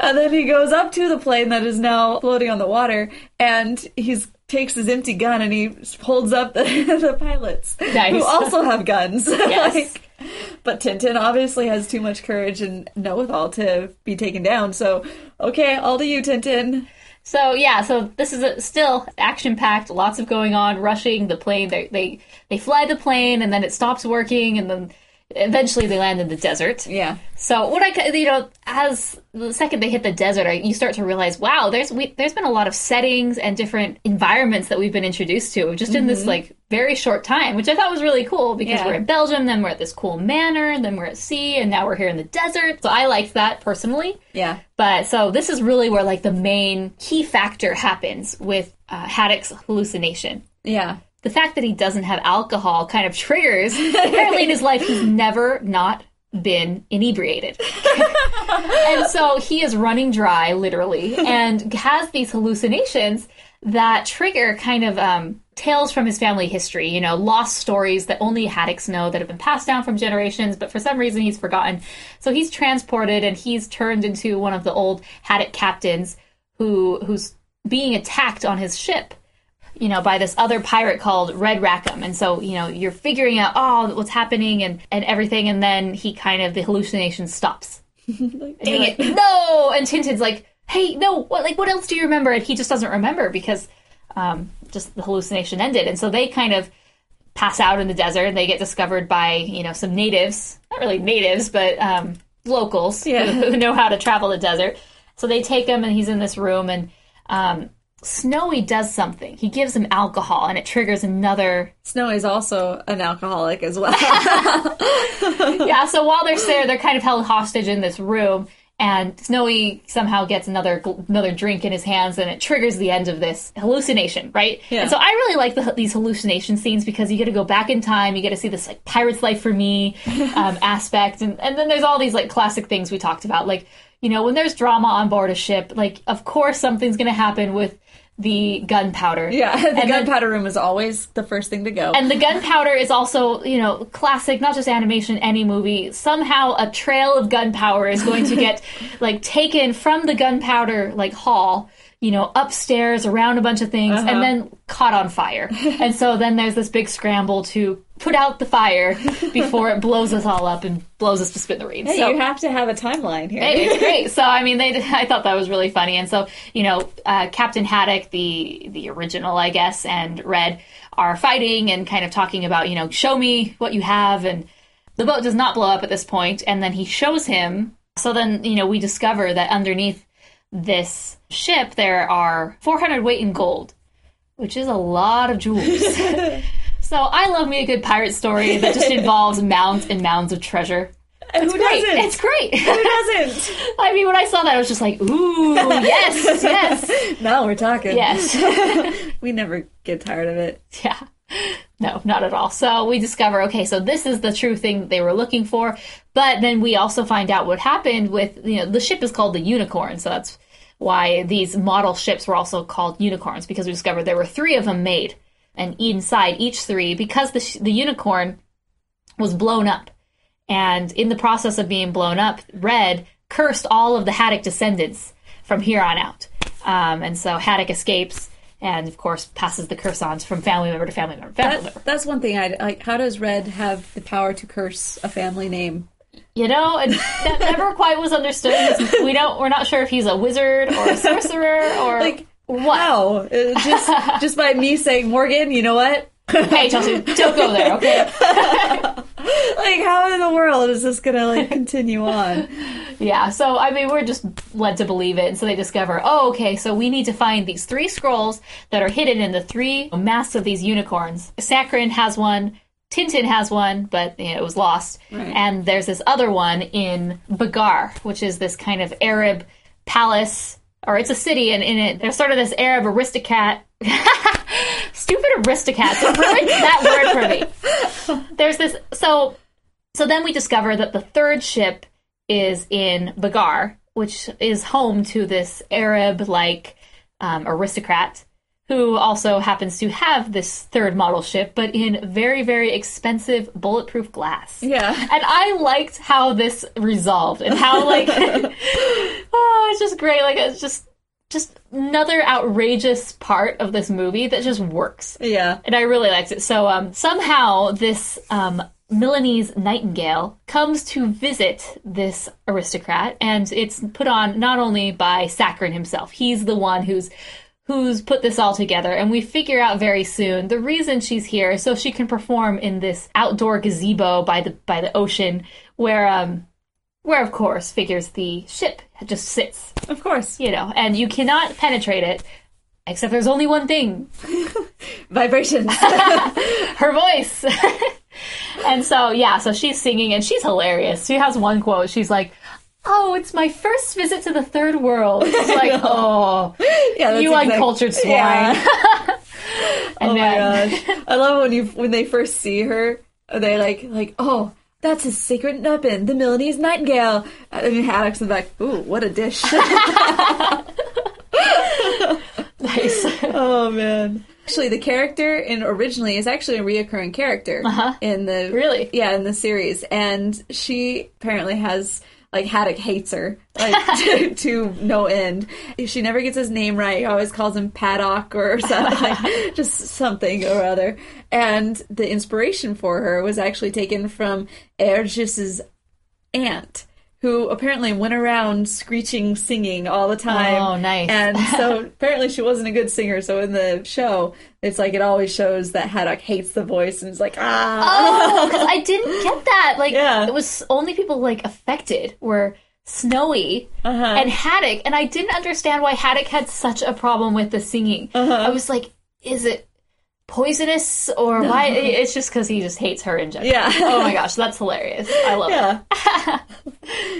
And then he goes up to the plane that is now floating on the water, and he's takes his empty gun and he holds up the, the pilots Nice. who also have guns. Yes. Like, but Tintin obviously has too much courage and know-withal to be taken down. So, okay, all to you, Tintin. So yeah, so this is a, still action packed, lots of going on, rushing the plane. They they they fly the plane, and then it stops working, and then eventually they land in the desert. Yeah. So what I you know, as the second they hit the desert, I, you start to realize, wow, there's we, there's been a lot of settings and different environments that we've been introduced to just in this like very short time, which I thought was really cool because Yeah. we're in Belgium, then we're at this cool manor, then we're at sea, and now we're here in the desert. So I liked that personally. Yeah. But so this is really where like the main key factor happens with uh, Haddock's hallucination. Yeah. The fact that he doesn't have alcohol kind of triggers. Apparently, in his life, he's never not been inebriated. and so he is running dry, literally, and has these hallucinations that trigger kind of um, tales from his family history, you know, lost stories that only Haddocks know that have been passed down from generations, but for some reason he's forgotten. So he's transported and he's turned into one of the old Haddock captains who who's being attacked on his ship you know, by this other pirate called Red Rackham. And so, you know, you're figuring out, oh, what's happening and, and everything. And then he kind of, the hallucination stops. Dang it. No! And Tintin's like, hey, no, what, like, what else do you remember? And he just doesn't remember because, um, just the hallucination ended. And so they kind of pass out in the desert and they get discovered by, you know, some natives. Not really natives, but, um, locals Yeah. who, who know how to travel the desert. So they take him and he's in this room and, um, Snowy does something. He gives him alcohol and it triggers another. Snow is also an alcoholic as well. Yeah, so while they're there, they're kind of held hostage in this room and Snowy somehow gets another another drink in his hands and it triggers the end of this hallucination, right? Yeah. And so I really like the, these hallucination scenes because you get to go back in time, you get to see this like pirate's life for me um, aspect and, and then there's all these like classic things we talked about like you know when there's drama on board a ship like of course something's going to happen with the gunpowder yeah. The gunpowder room is always the first thing to go. And the gunpowder is also, you know, classic, not just animation, any movie. Somehow a trail of gunpowder is going to get, like, taken from the gunpowder, like, hall, you know, upstairs around a bunch of things, and then caught on fire. and so then there's this big scramble to put out the fire before it blows us all up and blows us to smithereens. Hey, so, you have to have a timeline here. It's great. So I mean, they I thought that was really funny, and so you know, uh, Captain Haddock, the the original, I guess, and Red are fighting and kind of talking about you know, show me what you have, and the boat does not blow up at this point, and then he shows him. So then you know, we discover that underneath this ship there are 400 weight in gold, which is a lot of jewels. So I love me a good pirate story that just involves mounds and mounds of treasure. Who Great. doesn't? It's great. Who doesn't? I mean, when I saw that, I was just like, ooh, yes, yes, now we're talking. yes. We never get tired of it. yeah. No, not at all. So we discover, okay, so this is the true thing that they were looking for. But then we also find out what happened with, you know, the ship is called the Unicorn. So that's why these model ships were also called unicorns because we discovered there were three of them made. And inside each three, because the, sh- the unicorn was blown up. And in the process of being blown up, Red cursed all of the Haddock descendants from here on out. Um, and so Haddock escapes and, of course, passes the curse on from family member to family member. Family member. That's one thing I like. How does Red have the power to curse a family name? You know, and that never quite was understood. We don't. We're not sure if he's a wizard or a sorcerer or Like, What? How? Uh, just just by me saying, Morgan, you know what? Hey, Chelsea, don't go there, okay? Like, how in the world is this gonna like continue on? Yeah, so I mean, we're just led to believe it. And so they discover, oh, okay, so we need to find these three scrolls that are hidden in the three masks of these unicorns. Sakharine has one, Tintin has one, but you know, it was lost. Right. And there's this other one in Bagghar, which is this kind of Arab palace, or it's a city, and in it, there's sort of this Arab aristocrat. Stupid aristocrats. Ruined that word for me. There's this. So so then we discover that the third ship is in Bagghar, which is home to this Arab like um, aristocrat who also happens to have this third model ship, but in very, very expensive bulletproof glass. Yeah. And I liked how this resolved and how, like, oh, it's just great. Like, it's just. Just another outrageous part of this movie that just works Yeah. and I really liked it. So um, somehow this um, Milanese nightingale comes to visit this aristocrat, and it's put on not only by Sakharine himself. He's the one who's who's put this all together, and we figure out very soon the reason she's here so she can perform in this outdoor gazebo by the by the ocean, where um, where of course figures the ship just sits, Of course. you know, and you cannot penetrate it. Except there's only one thing Vibrations. her voice. and so, yeah, so she's singing and she's hilarious. She has one quote. She's like, Oh, it's my first visit to the third world. It's like, oh, yeah, that's you exact- uncultured swine. Yeah. and Oh my then, gosh. I love when you when they first see her, they like like, oh, that's his secret weapon, the Milanese nightingale. And Haddock's in the back, ooh, what a dish. nice. oh man. Actually, the character in originally is actually a reoccurring character uh-huh. in the Really? yeah in the series, and she apparently has like Haddock hates her like to, to no end. She never gets his name right. He always calls him Paddock or something, like, just something or other. And the inspiration for her was actually taken from Hergé's aunt. Who apparently went around screeching, singing all the time. Oh, nice. And so apparently she wasn't a good singer. So in the show, it's like it always shows that Haddock hates the voice and is like, ah. Oh, because I didn't get that. Like, Yeah. it was only people like affected were Snowy Uh-huh. and Haddock, and I didn't understand why Haddock had such a problem with the singing. Uh-huh. I was like, is it poisonous or why? It's just because he just hates her in general. Yeah. oh my gosh, that's hilarious. I love it. Yeah.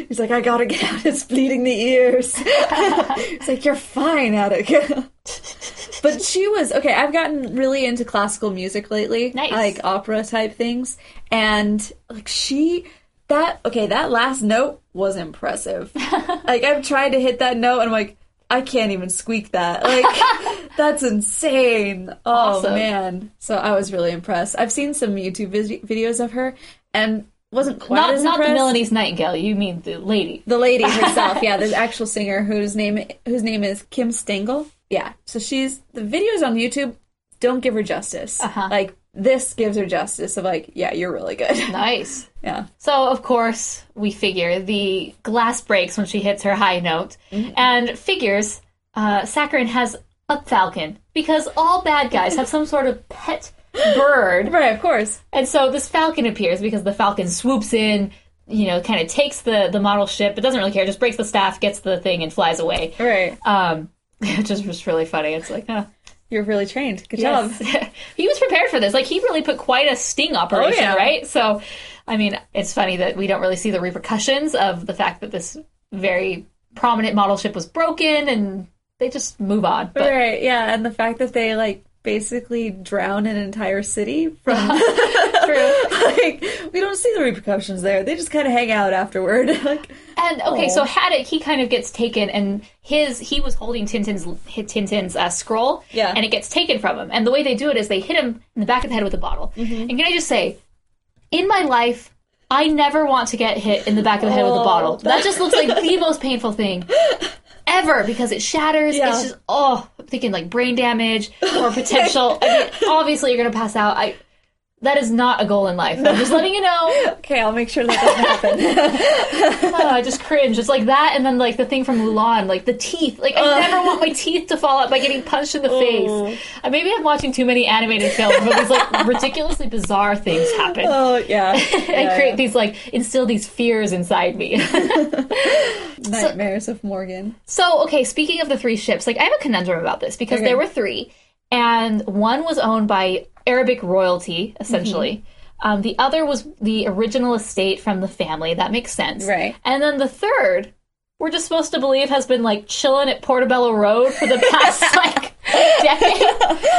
He's like, I gotta get out. It's bleeding the ears. It's like, you're fine, Haddock. but she was okay. I've gotten really into classical music lately, Nice. like opera type things, and like she. That okay, that last note was impressive. like I've tried to hit that note and I'm like, I can't even squeak that. Like that's insane. Oh Awesome. man. So I was really impressed. I've seen some YouTube vis- videos of her and wasn't quite Not as not the. Milanese Nightingale. You mean the lady? The lady herself, yeah, the actual singer whose name whose name is Kim Stengel. Yeah, so she's the videos on YouTube don't give her justice. Uh-huh. Like this gives her justice of like, yeah, you're really good. Nice. yeah, So, of course, we figure the glass breaks when she hits her high note, and figures uh, Sakharine has a falcon because all bad guys have some sort of pet bird. right, of course. And so this falcon appears because the falcon swoops in, you know, kind of takes the, the model ship, but doesn't really care, just breaks the staff, gets the thing, and flies away. Right, Um, which is just really funny. It's like, huh. you're really trained. Good Yes. job. he was prepared for this. Like he really put quite a sting operation, Oh, yeah. right? So, I mean, it's funny that we don't really see the repercussions of the fact that this very prominent model ship was broken, and they just move on. But right, yeah, and the fact that they like basically drown an entire city from true. like we don't see the repercussions there. They just kind of hang out afterward. like, And okay, Aw. so Haddock, he kind of gets taken, and his he was holding Tintin's Tintin's uh, scroll, Yeah. and it gets taken from him. And the way they do it is they hit him in the back of the head with a bottle. Mm-hmm. And can I just say, in my life, I never want to get hit in the back of the head with a Oh, bottle. That just looks like the most painful thing ever because it shatters. Yeah. It's just oh, I'm thinking like brain damage or potential. I mean, obviously you're gonna pass out. I That is not a goal in life. I'm just letting you know. Okay, I'll make sure that doesn't happen. Oh, I just cringe. It's like that, and then like the thing from Mulan, like the teeth. Like I never want my teeth to fall out by getting punched in the face. Uh, maybe I'm watching too many animated films, but these like ridiculously bizarre things happen. oh yeah, I create these like instill these fears inside me. nightmares of Morgan. so okay, speaking of the three ships, like I have a conundrum about this because Okay. there were three, and one was owned by Arabic royalty, essentially. Mm-hmm. Um, the other was the original estate from the family. That makes sense, Right. And then the third, we're just supposed to believe has been like chilling at Portobello Road for the past like decade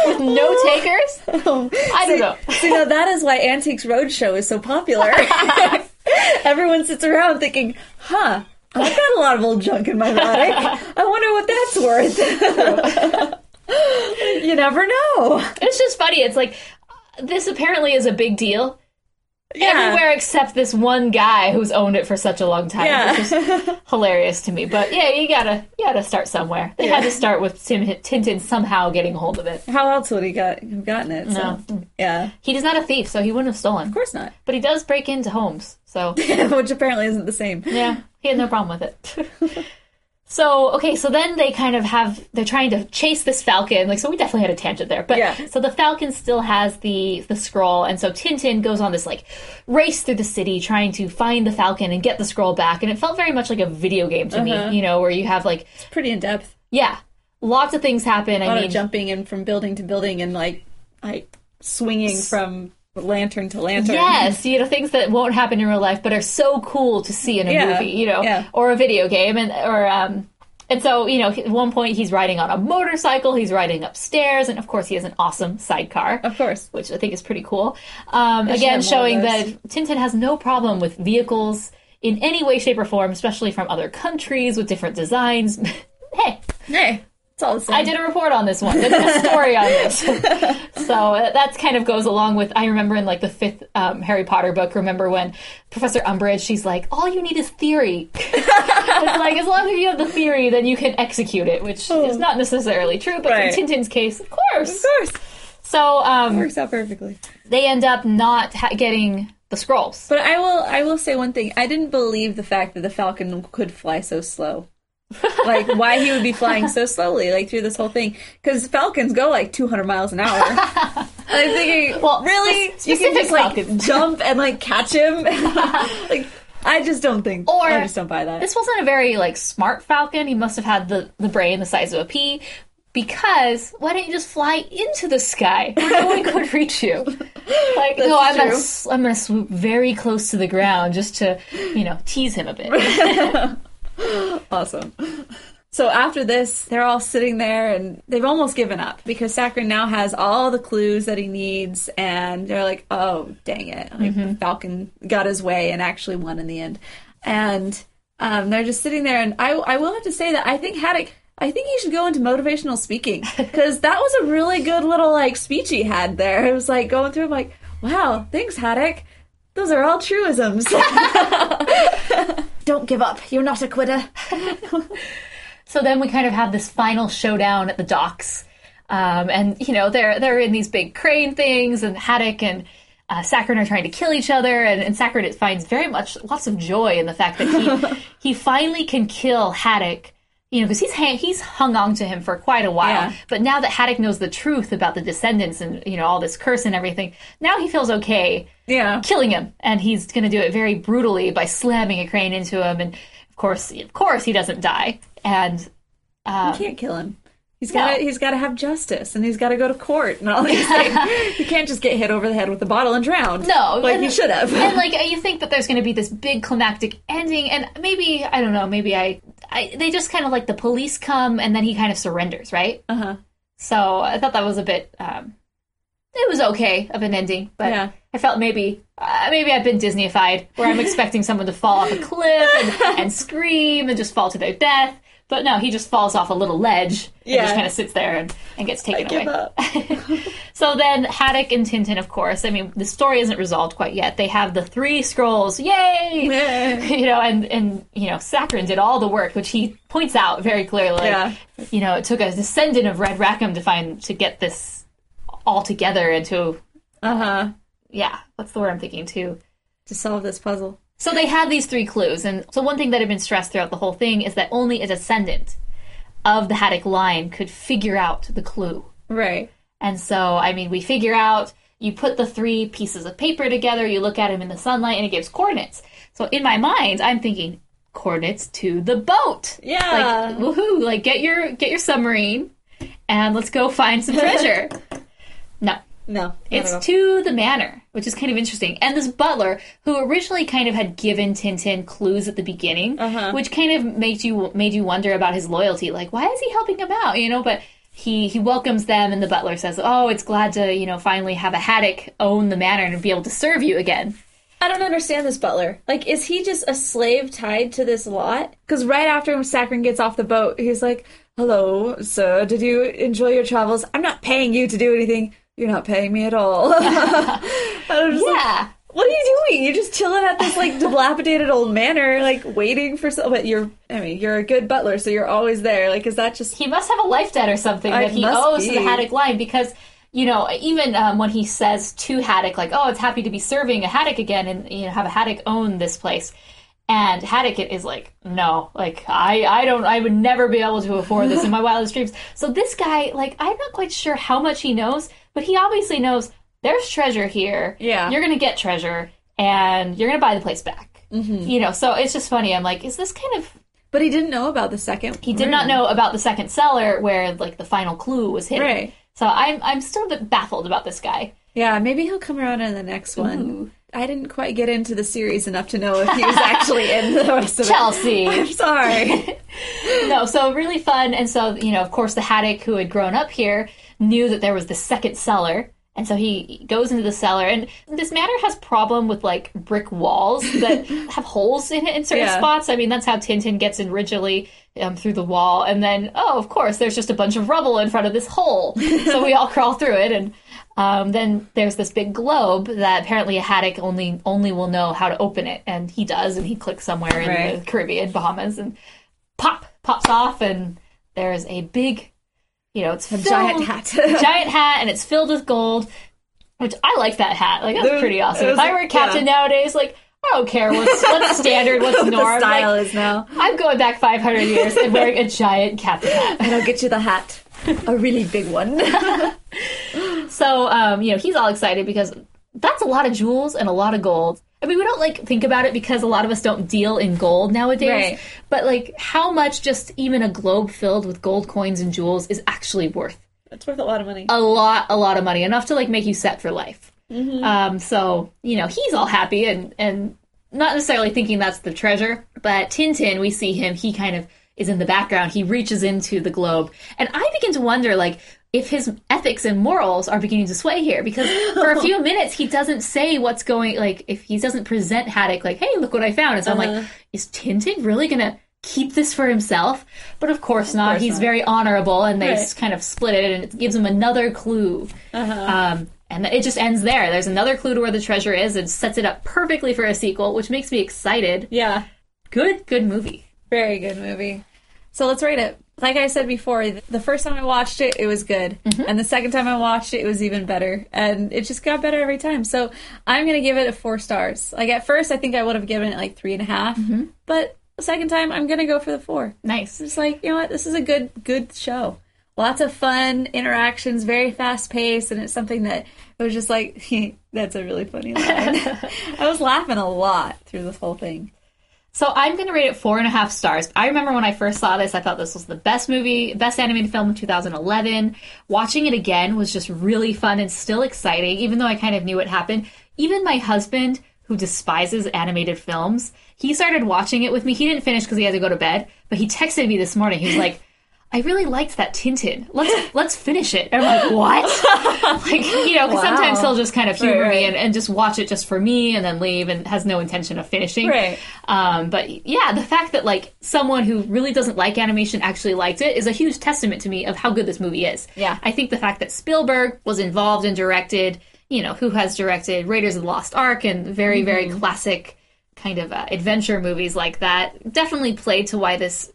with no takers. I don't know. So you know that is why Antiques Roadshow is so popular. Everyone sits around thinking, "Huh, I've got a lot of old junk in my attic. I wonder what that's worth." you never know. It's just funny. It's like this apparently is a big deal. Everywhere except this one guy who's owned it for such a long time, Yeah. which is hilarious to me. But yeah, you gotta you gotta start somewhere. They had to start with Tim Tintin somehow getting hold of it. How else would he got have gotten it? So, No. Yeah, of He is not a thief, so he wouldn't have stolen. Of course not. But he does break into homes, so Which apparently isn't the same. yeah, he had no problem with it. so okay, so then they kind of have they're trying to chase this falcon. Like so, we definitely had a tangent there, but Yeah. so the falcon still has the the scroll, and so Tintin goes on this like race through the city trying to find the falcon and get the scroll back. And it felt very much like a video game to Uh-huh. me, you know, where you have like Pretty in depth. yeah, lots of things happen. A I lot mean, of jumping in from building to building and like like swinging from lantern to lantern. Yes, you know things that won't happen in real life, but are so cool to see in a Yeah, movie, you know, yeah. or a video game, and or um, and so you know, at one point he's riding on a motorcycle, he's riding upstairs, and of course he has an awesome sidecar, Of course. which I think is pretty cool. Um, again, have more of showing that Tintin has no problem with vehicles in any way, shape, or form, especially from other countries with different designs. hey, Hey, it's all the same. I did a report on this one. I did a story on this. so uh, that kind of goes along with. I remember in like the fifth um, Harry Potter book. Remember when Professor Umbridge? She's like, all you need is theory. it's like as long as you have the theory, then you can execute it, which is not necessarily true. But Right. in Tintin's case, of course. Of course. So um, Works out perfectly. they end up not ha- getting the scrolls. But I will I will say one thing. I didn't believe the fact that the Falcon could fly so slow. like why he would be flying so slowly like through this whole thing because falcons go like 200 miles an hour i'm thinking Well, really you can just like jump and like catch him like i just don't think Or- i just don't buy that This wasn't a very like smart falcon. He must have had the the brain the size of a pea. Because why don't you just fly into the sky where no one could reach you? Like, no, I'm gonna, true. I'm gonna swoop very close to the ground just to, you know, tease him a bit. Awesome so after this they're all sitting there and they've almost given up because Sakharine now has all the clues that he needs and they're like oh dang it like falcon got his way and actually won in the end and um, they're just sitting there and I, I will have to say that i think haddock I think he should go into motivational speaking because that was a really good little like speech he had there. It was like going through, I'm like, wow, thanks, Haddock. Those are all truisms. Don't give up. You're not a quitter. So then we kind of have this final showdown at the docks. Um, and, you know, they're, they're in these big crane things, and Haddock and uh, Sakharine are trying to kill each other. And, and Sakharine finds very much lots of joy in the fact that he, he finally can kill Haddock. You know, because he's he's hung on to him for quite a while. Yeah. But now that Haddock knows the truth about the descendants and you know all this curse and everything, now he feels okay Yeah. killing him, and he's going to do it very brutally by slamming a crane into him. And of course, of course, he doesn't die. And You uh, can't kill him. He's No. got to he's got to have justice and he's got to go to court and all these things. he can't just get hit over the head with a bottle and drown. No, like and- he should have. and like you think that there's going to be this big climactic ending, and maybe I don't know, maybe I, I they just kind of like the police come, and then he kind of surrenders, right? uh huh. So I thought that was a bit. Um, it was okay of an ending, but Yeah. I felt maybe uh, maybe I've been Disneyified, where I'm expecting someone to fall off a cliff and, and scream and just fall to their death. But no, he just falls off a little ledge and Yeah. just kind of sits there and, and gets taken Give away. up. So then Haddock and Tintin, of course. I mean, the story isn't resolved quite yet. They have the three scrolls. Yay! Yay. you know, and and you know, Sakharine did all the work, which he points out very clearly. Yeah. You know, it took a descendant of Red Rackham to find to get this all together and to Uh huh. yeah, what's the word I'm thinking too? To solve this puzzle. So they had these three clues, and so one thing that had been stressed throughout the whole thing is that only a descendant of the Haddock line could figure out the clue. Right. And so, I mean, we figure out you put the three pieces of paper together, you look at them in the sunlight, and it gives coordinates. So in my mind, I'm thinking coordinates to the boat. Yeah. Like woohoo! Like get your get your submarine, and let's go find some treasure. no, No. it's to the manor, which is kind of interesting. And this butler, who originally kind of had given Tintin clues at the beginning, Uh-huh. which kind of made you made you wonder about his loyalty. Like, why is he helping him out? You know, but he he welcomes them, and the butler says, "Oh, it's glad to you know finally have a haddock own the manor and be able to serve you again." I don't understand this butler. Like, is he just a slave tied to this lot? Because right after Sakharine gets off the boat, he's like, "Hello, sir. Did you enjoy your travels? I'm not paying you to do anything. You're not paying me at all." Just like, Yeah. what are you doing? You're just chilling at this like dilapidated old manor, like waiting for some. But you're, I mean, you're a good butler, so you're always there. Like, is that just? he must have a life debt or something I that he owes to be. the Haddock line because you know even um, when he says to Haddock like oh it's happy to be serving a Haddock again and you know have a Haddock own this place and Haddock is like no like I I don't I would never be able to afford this in my wildest dreams so this guy like I'm not quite sure how much he knows but he obviously knows there's treasure here Yeah. you're gonna get treasure and you're gonna buy the place back Mm-hmm. you know so it's just funny I'm like is this kind of But he didn't know about the second. he did not know about the second cellar where like the final clue was hidden. Right. So I'm I'm still a bit baffled about this guy. Yeah, maybe he'll come around in the next one. I didn't quite get into the series enough to know if he was actually in the rest of Chelsea. it. I'm sorry. no, so really fun. And so, you know, of course the Haddock who had grown up here knew that there was the second cellar. And so he goes into the cellar and this manor has problem with like brick walls that have holes in it in certain Yeah. spots. I mean, that's how Tintin gets in originally um, through the wall. And then, oh, of course, there's just a bunch of rubble in front of this hole. so we all crawl through it and um, then there's this big globe that apparently a haddock only only will know how to open it, and he does, and he clicks somewhere in the Caribbean, Bahamas, and pop pops off, and there's a big, you know, it's A filled- giant hat. giant hat, and it's filled with gold. Which I like that hat. Like that's was- pretty awesome. it If I were a captain yeah. nowadays, like I don't care what's what's standard, what's what norm. style Like, is now. I'm going back 500 years and wearing a giant captain hat. And I'll get you the hat. A really big one. So, um, you know, he's all excited because that's a lot of jewels and a lot of gold. I mean, we don't like think about it because a lot of us don't deal in gold nowadays. Right. But like, how much just even a globe filled with gold coins and jewels is actually worth? That's worth a lot of money. A lot, a lot of money, enough to like make you set for life. Mm-hmm. Um, so you know, he's all happy and and not necessarily thinking that's the treasure, but Tintin, we see him. He kind of is in the background. He reaches into the globe, and I begin to wonder, like. If his ethics and morals are beginning to sway here, because for a few minutes he doesn't say what's going, like if he doesn't present Haddock, like, "Hey, look what I found," and so I'm Uh-huh. like, "Is Tintin really gonna keep this for himself?" But of course not. course He's not. very honorable, and they Right. kind of split it, and it gives him another clue. Uh-huh. Um, and it just ends there. There's another clue to where the treasure is, and sets it up perfectly for a sequel, which makes me excited. Yeah. Good, good movie. Very good movie. So let's rate it. Like I said before, the first time I watched it, it was good. Mm-hmm. And the second time I watched it, it was even better. And it just got better every time. So I'm going to give it a four stars. Like at first, I think I would have given it like three and a half. Mm-hmm. But the second time, I'm going to go for the four. Nice. It's like, you know what? This is a good, good show. Lots of fun interactions, very fast paced. And it's something that it was just like, that's a really funny line. I was laughing a lot through this whole thing. So I'm going to rate it four and a half stars. I remember when I first saw this, I thought this was the best movie, best animated film of 2011. Watching it again was just really fun and still exciting, even though I kind of knew what happened. Even my husband, who despises animated films, he started watching it with me. He didn't finish because he had to go to bed, but he texted me this morning. He was like, I really liked that Tintin. Let's let's finish it. And I'm like, what? like, you know, Wow. sometimes he'll just kind of humor Right, me and, and just watch it just for me and then leave and has no intention of finishing. Right. Um, but yeah, the fact that like someone who really doesn't like animation actually liked it is a huge testament to me of how good this movie is. Yeah. I think the fact that Spielberg was involved and directed, you know, who has directed Raiders of the Lost Ark and very, very Mm-hmm. classic kind of uh, adventure movies like that definitely played to why this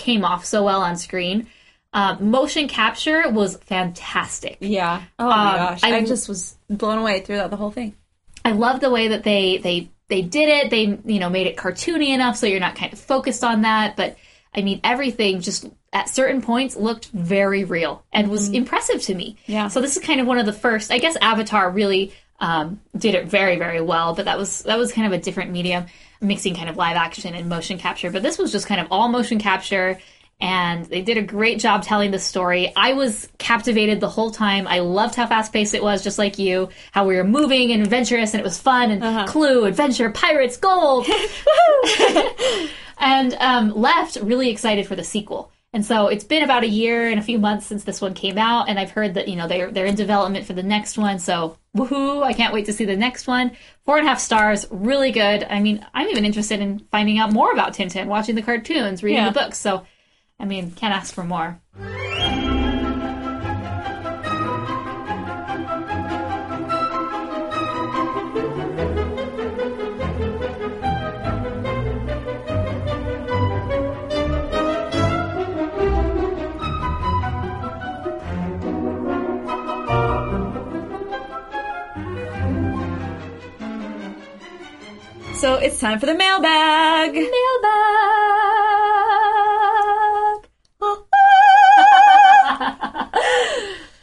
came off so well on screen. Uh, motion capture was fantastic. Yeah. Oh my Um, gosh. I- I, just was blown away throughout the whole thing. I love the way that they they they did it. They you know made it cartoony enough so you're not kind of focused on that. But I mean, everything just at certain points looked very real and was impressive to me. Yeah. So this is kind of one of the first. I guess Avatar really um, did it very very well, but that was that was kind of a different medium, mixing kind of live action and motion capture. But this was just kind of all motion capture. And they did a great job telling the story. I was captivated the whole time. I loved how fast paced it was, just like you. How we were moving and adventurous, and it was fun. And uh clue, adventure, pirates, gold and um, left really excited for the sequel. And so it's been about a year and a few months since this one came out, and I've heard that you know they're they're in development for the next one. So woohoo! I can't wait to see the next one. Four and a half stars, really good. I mean, I'm even interested in finding out more about Tintin, watching the cartoons, reading Yeah. the books. So, I mean, can't ask for more. So it's time for the mailbag. Mailbag.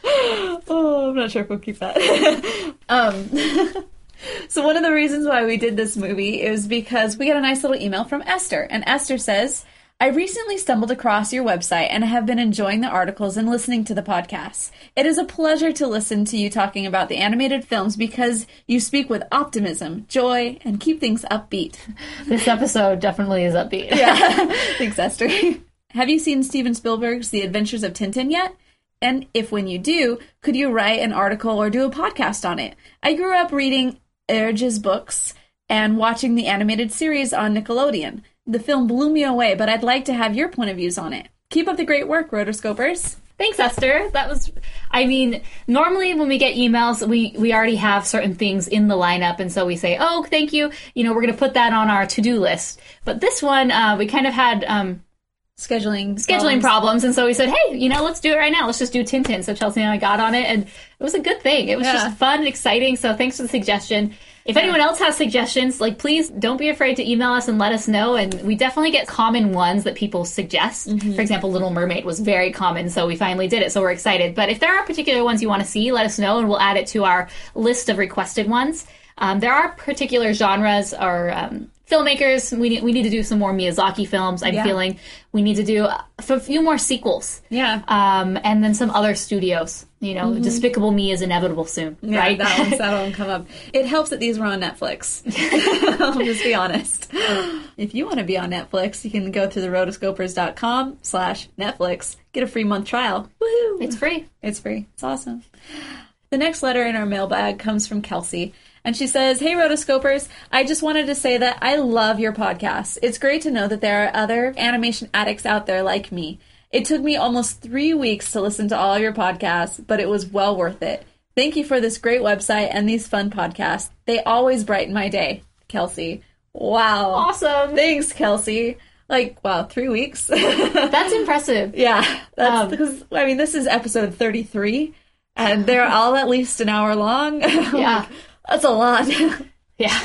Oh, I'm not sure if we'll keep that. um, so one of the reasons why we did this movie is because we got a nice little email from Esther, and Esther says, "I recently stumbled across your website and have been enjoying the articles and listening to the podcasts. It is a pleasure to listen to you talking about the animated films because you speak with optimism, joy, and keep things upbeat." This episode definitely is upbeat. yeah. Thanks, Esther. Have you seen Steven Spielberg's The Adventures of Tintin yet? And if when you do, could you write an article or do a podcast on it? I grew up reading Hergé's books and watching the animated series on Nickelodeon. The film blew me away, but I'd like to have your point of views on it. Keep up the great work, rotoscopers. Thanks, Esther. That was, I mean, normally when we get emails, we, we already have certain things in the lineup. And so we say, oh, thank you. You know, we're going to put that on our to do list. But this one, uh, we kind of had um, Scheduling scheduling problems. And so we said, hey, you know, let's do it right now. Let's just do Tintin. So Chelsea and I got on it, and it was a good thing. It was Yeah. just fun and exciting. So thanks for the suggestion. If anyone else has suggestions, like please don't be afraid to email us and let us know. And we definitely get common ones that people suggest. For example, Little Mermaid was very common, so we finally did it. So we're excited. But if there are particular ones you want to see, let us know, and we'll add it to our list of requested ones. Um, there are particular genres or um, filmmakers. We need, we need to do some more Miyazaki films. I'm Yeah. feeling we need to do a a few more sequels. Yeah. Um, and then some other studios. You know, Despicable Me is inevitable soon, Yeah, right? that one, that one come up. It helps that these were on Netflix. I'll just be honest. If you want to be on Netflix, you can go to the rotoscopers.com slash Netflix. Get a free month trial. Woohoo! it's free. It's free. It's awesome. The next letter in our mailbag comes from Kelsey. And she says, Hey, Rotoscopers, I just wanted to say that I love your podcast. It's great to know that there are other animation addicts out there like me. It took me almost three weeks to listen to all of your podcasts, but it was well worth it. Thank you for this great website and these fun podcasts. They always brighten my day. Kelsey. Wow. Awesome. Thanks, Kelsey. Like, wow, three weeks? That's impressive. Yeah, that's Um, because I mean this is episode thirty three, and they're all at least an hour long. Yeah. That's a lot. Yeah.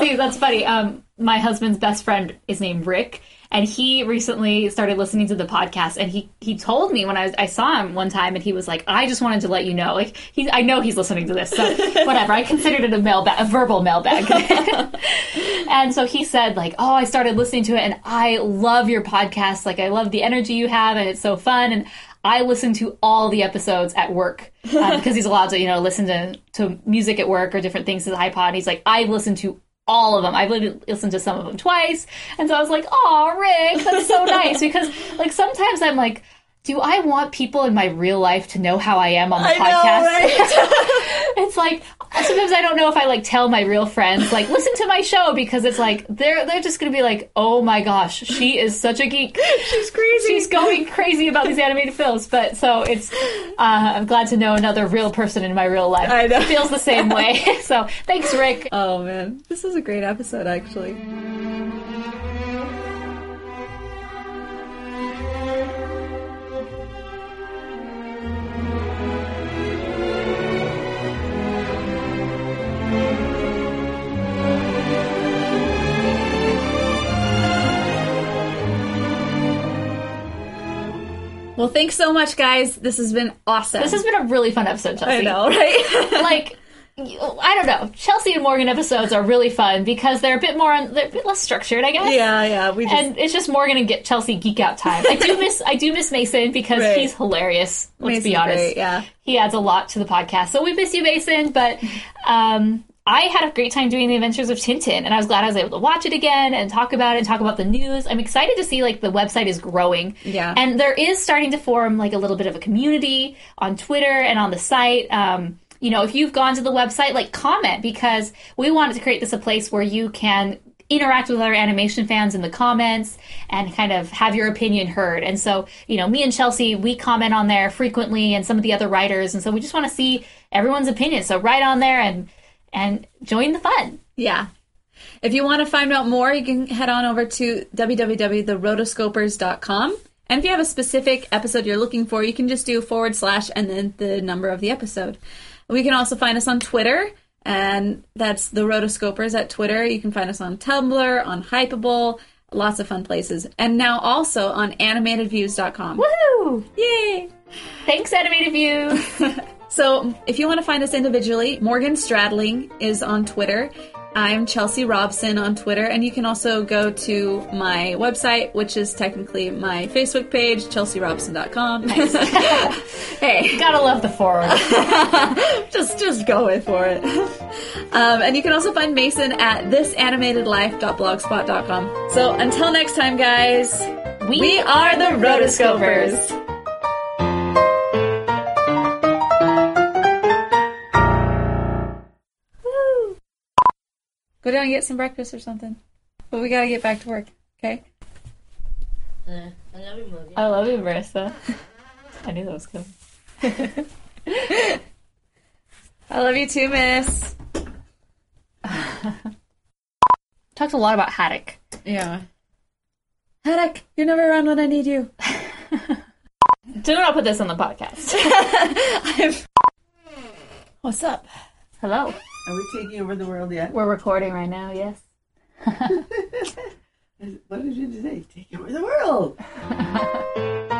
See, that's funny. Um, my husband's best friend is named Rick, and he recently started listening to the podcast. And he he told me when I was, I saw him one time, and he was like, "I just wanted to let you know, like he I know he's listening to this, so whatever." I considered it a mailbag, a verbal mailbag. and so he said, like, "Oh, I started listening to it, and I love your podcast. Like, I love the energy you have, and it's so fun." And I listen to all the episodes at work um, because he's allowed to, you know, listen to, to music at work or different things to the iPod. And He's like, I've listened to all of them. I've listened to some of them twice. And so I was like, oh, Rick, that's so nice. Because, like, sometimes I'm like, do I want people in my real life to know how I am on the podcast? it's like sometimes I don't know if I like tell my real friends like listen to my show because it's like they're they're just gonna be like oh my gosh she is such a geek she's crazy she's going crazy about these animated films but so it's uh, I'm glad to know another real person in my real life I know. feels the same way so thanks Rick oh man, this is a great episode actually. Well, thanks so much, guys. This has been awesome. This has been a really fun episode, Chelsea. I know, right? like I don't know. Chelsea and Morgan episodes are really fun because they're a bit more they're a bit less structured, I guess. yeah, yeah. We just And it's just Morgan and get Chelsea geek out time. I do miss I do miss Mason because Right. he's hilarious. Let's be honest. great, yeah. He adds a lot to the podcast. So we miss you, Mason, but um I had a great time doing the Adventures of Tintin, and I was glad I was able to watch it again and talk about it and talk about the news. I'm excited to see like the website is growing, Yeah. and there is starting to form like a little bit of a community on Twitter and on the site. Um, you know, if you've gone to the website, like comment because we wanted to create this a place where you can interact with other animation fans in the comments and kind of have your opinion heard. And so, you know, me and Chelsea, we comment on there frequently and some of the other writers. And so we just want to see everyone's opinion. So write on there and, and join the fun. Yeah. If you want to find out more, you can head on over to www.therotoscopers.com. And if you have a specific episode you're looking for, you can just do forward slash and then the number of the episode. We can also find us on Twitter, and that's the Rotoscopers at Twitter. You can find us on Tumblr, on Hypable, lots of fun places. And now also on animatedviews.com. Woo! Yay! Thanks, Animated View. So, if you want to find us individually, Morgan Stradling is on Twitter. I'm Chelsea Robson on Twitter, and you can also go to my website, which is technically my Facebook page, chelsearobson.com. hey, Gotta love the forward. just just go with for it. um, and you can also find Mason at thisanimatedlife.blogspot.com. So until next time, guys, We, we are the Rotoscopers. Go down and get some breakfast or something. But we gotta get back to work, okay? Mm, I love you, Morgan. I love you, Marissa. I knew that was coming. I love you too, miss. Talked a lot about Haddock. Yeah. Haddock, you're never around when I need you. Do not put this on the podcast. What's up? Hello. Are we taking over the world yet? We're recording right now, yes. What did you say? Take over the world.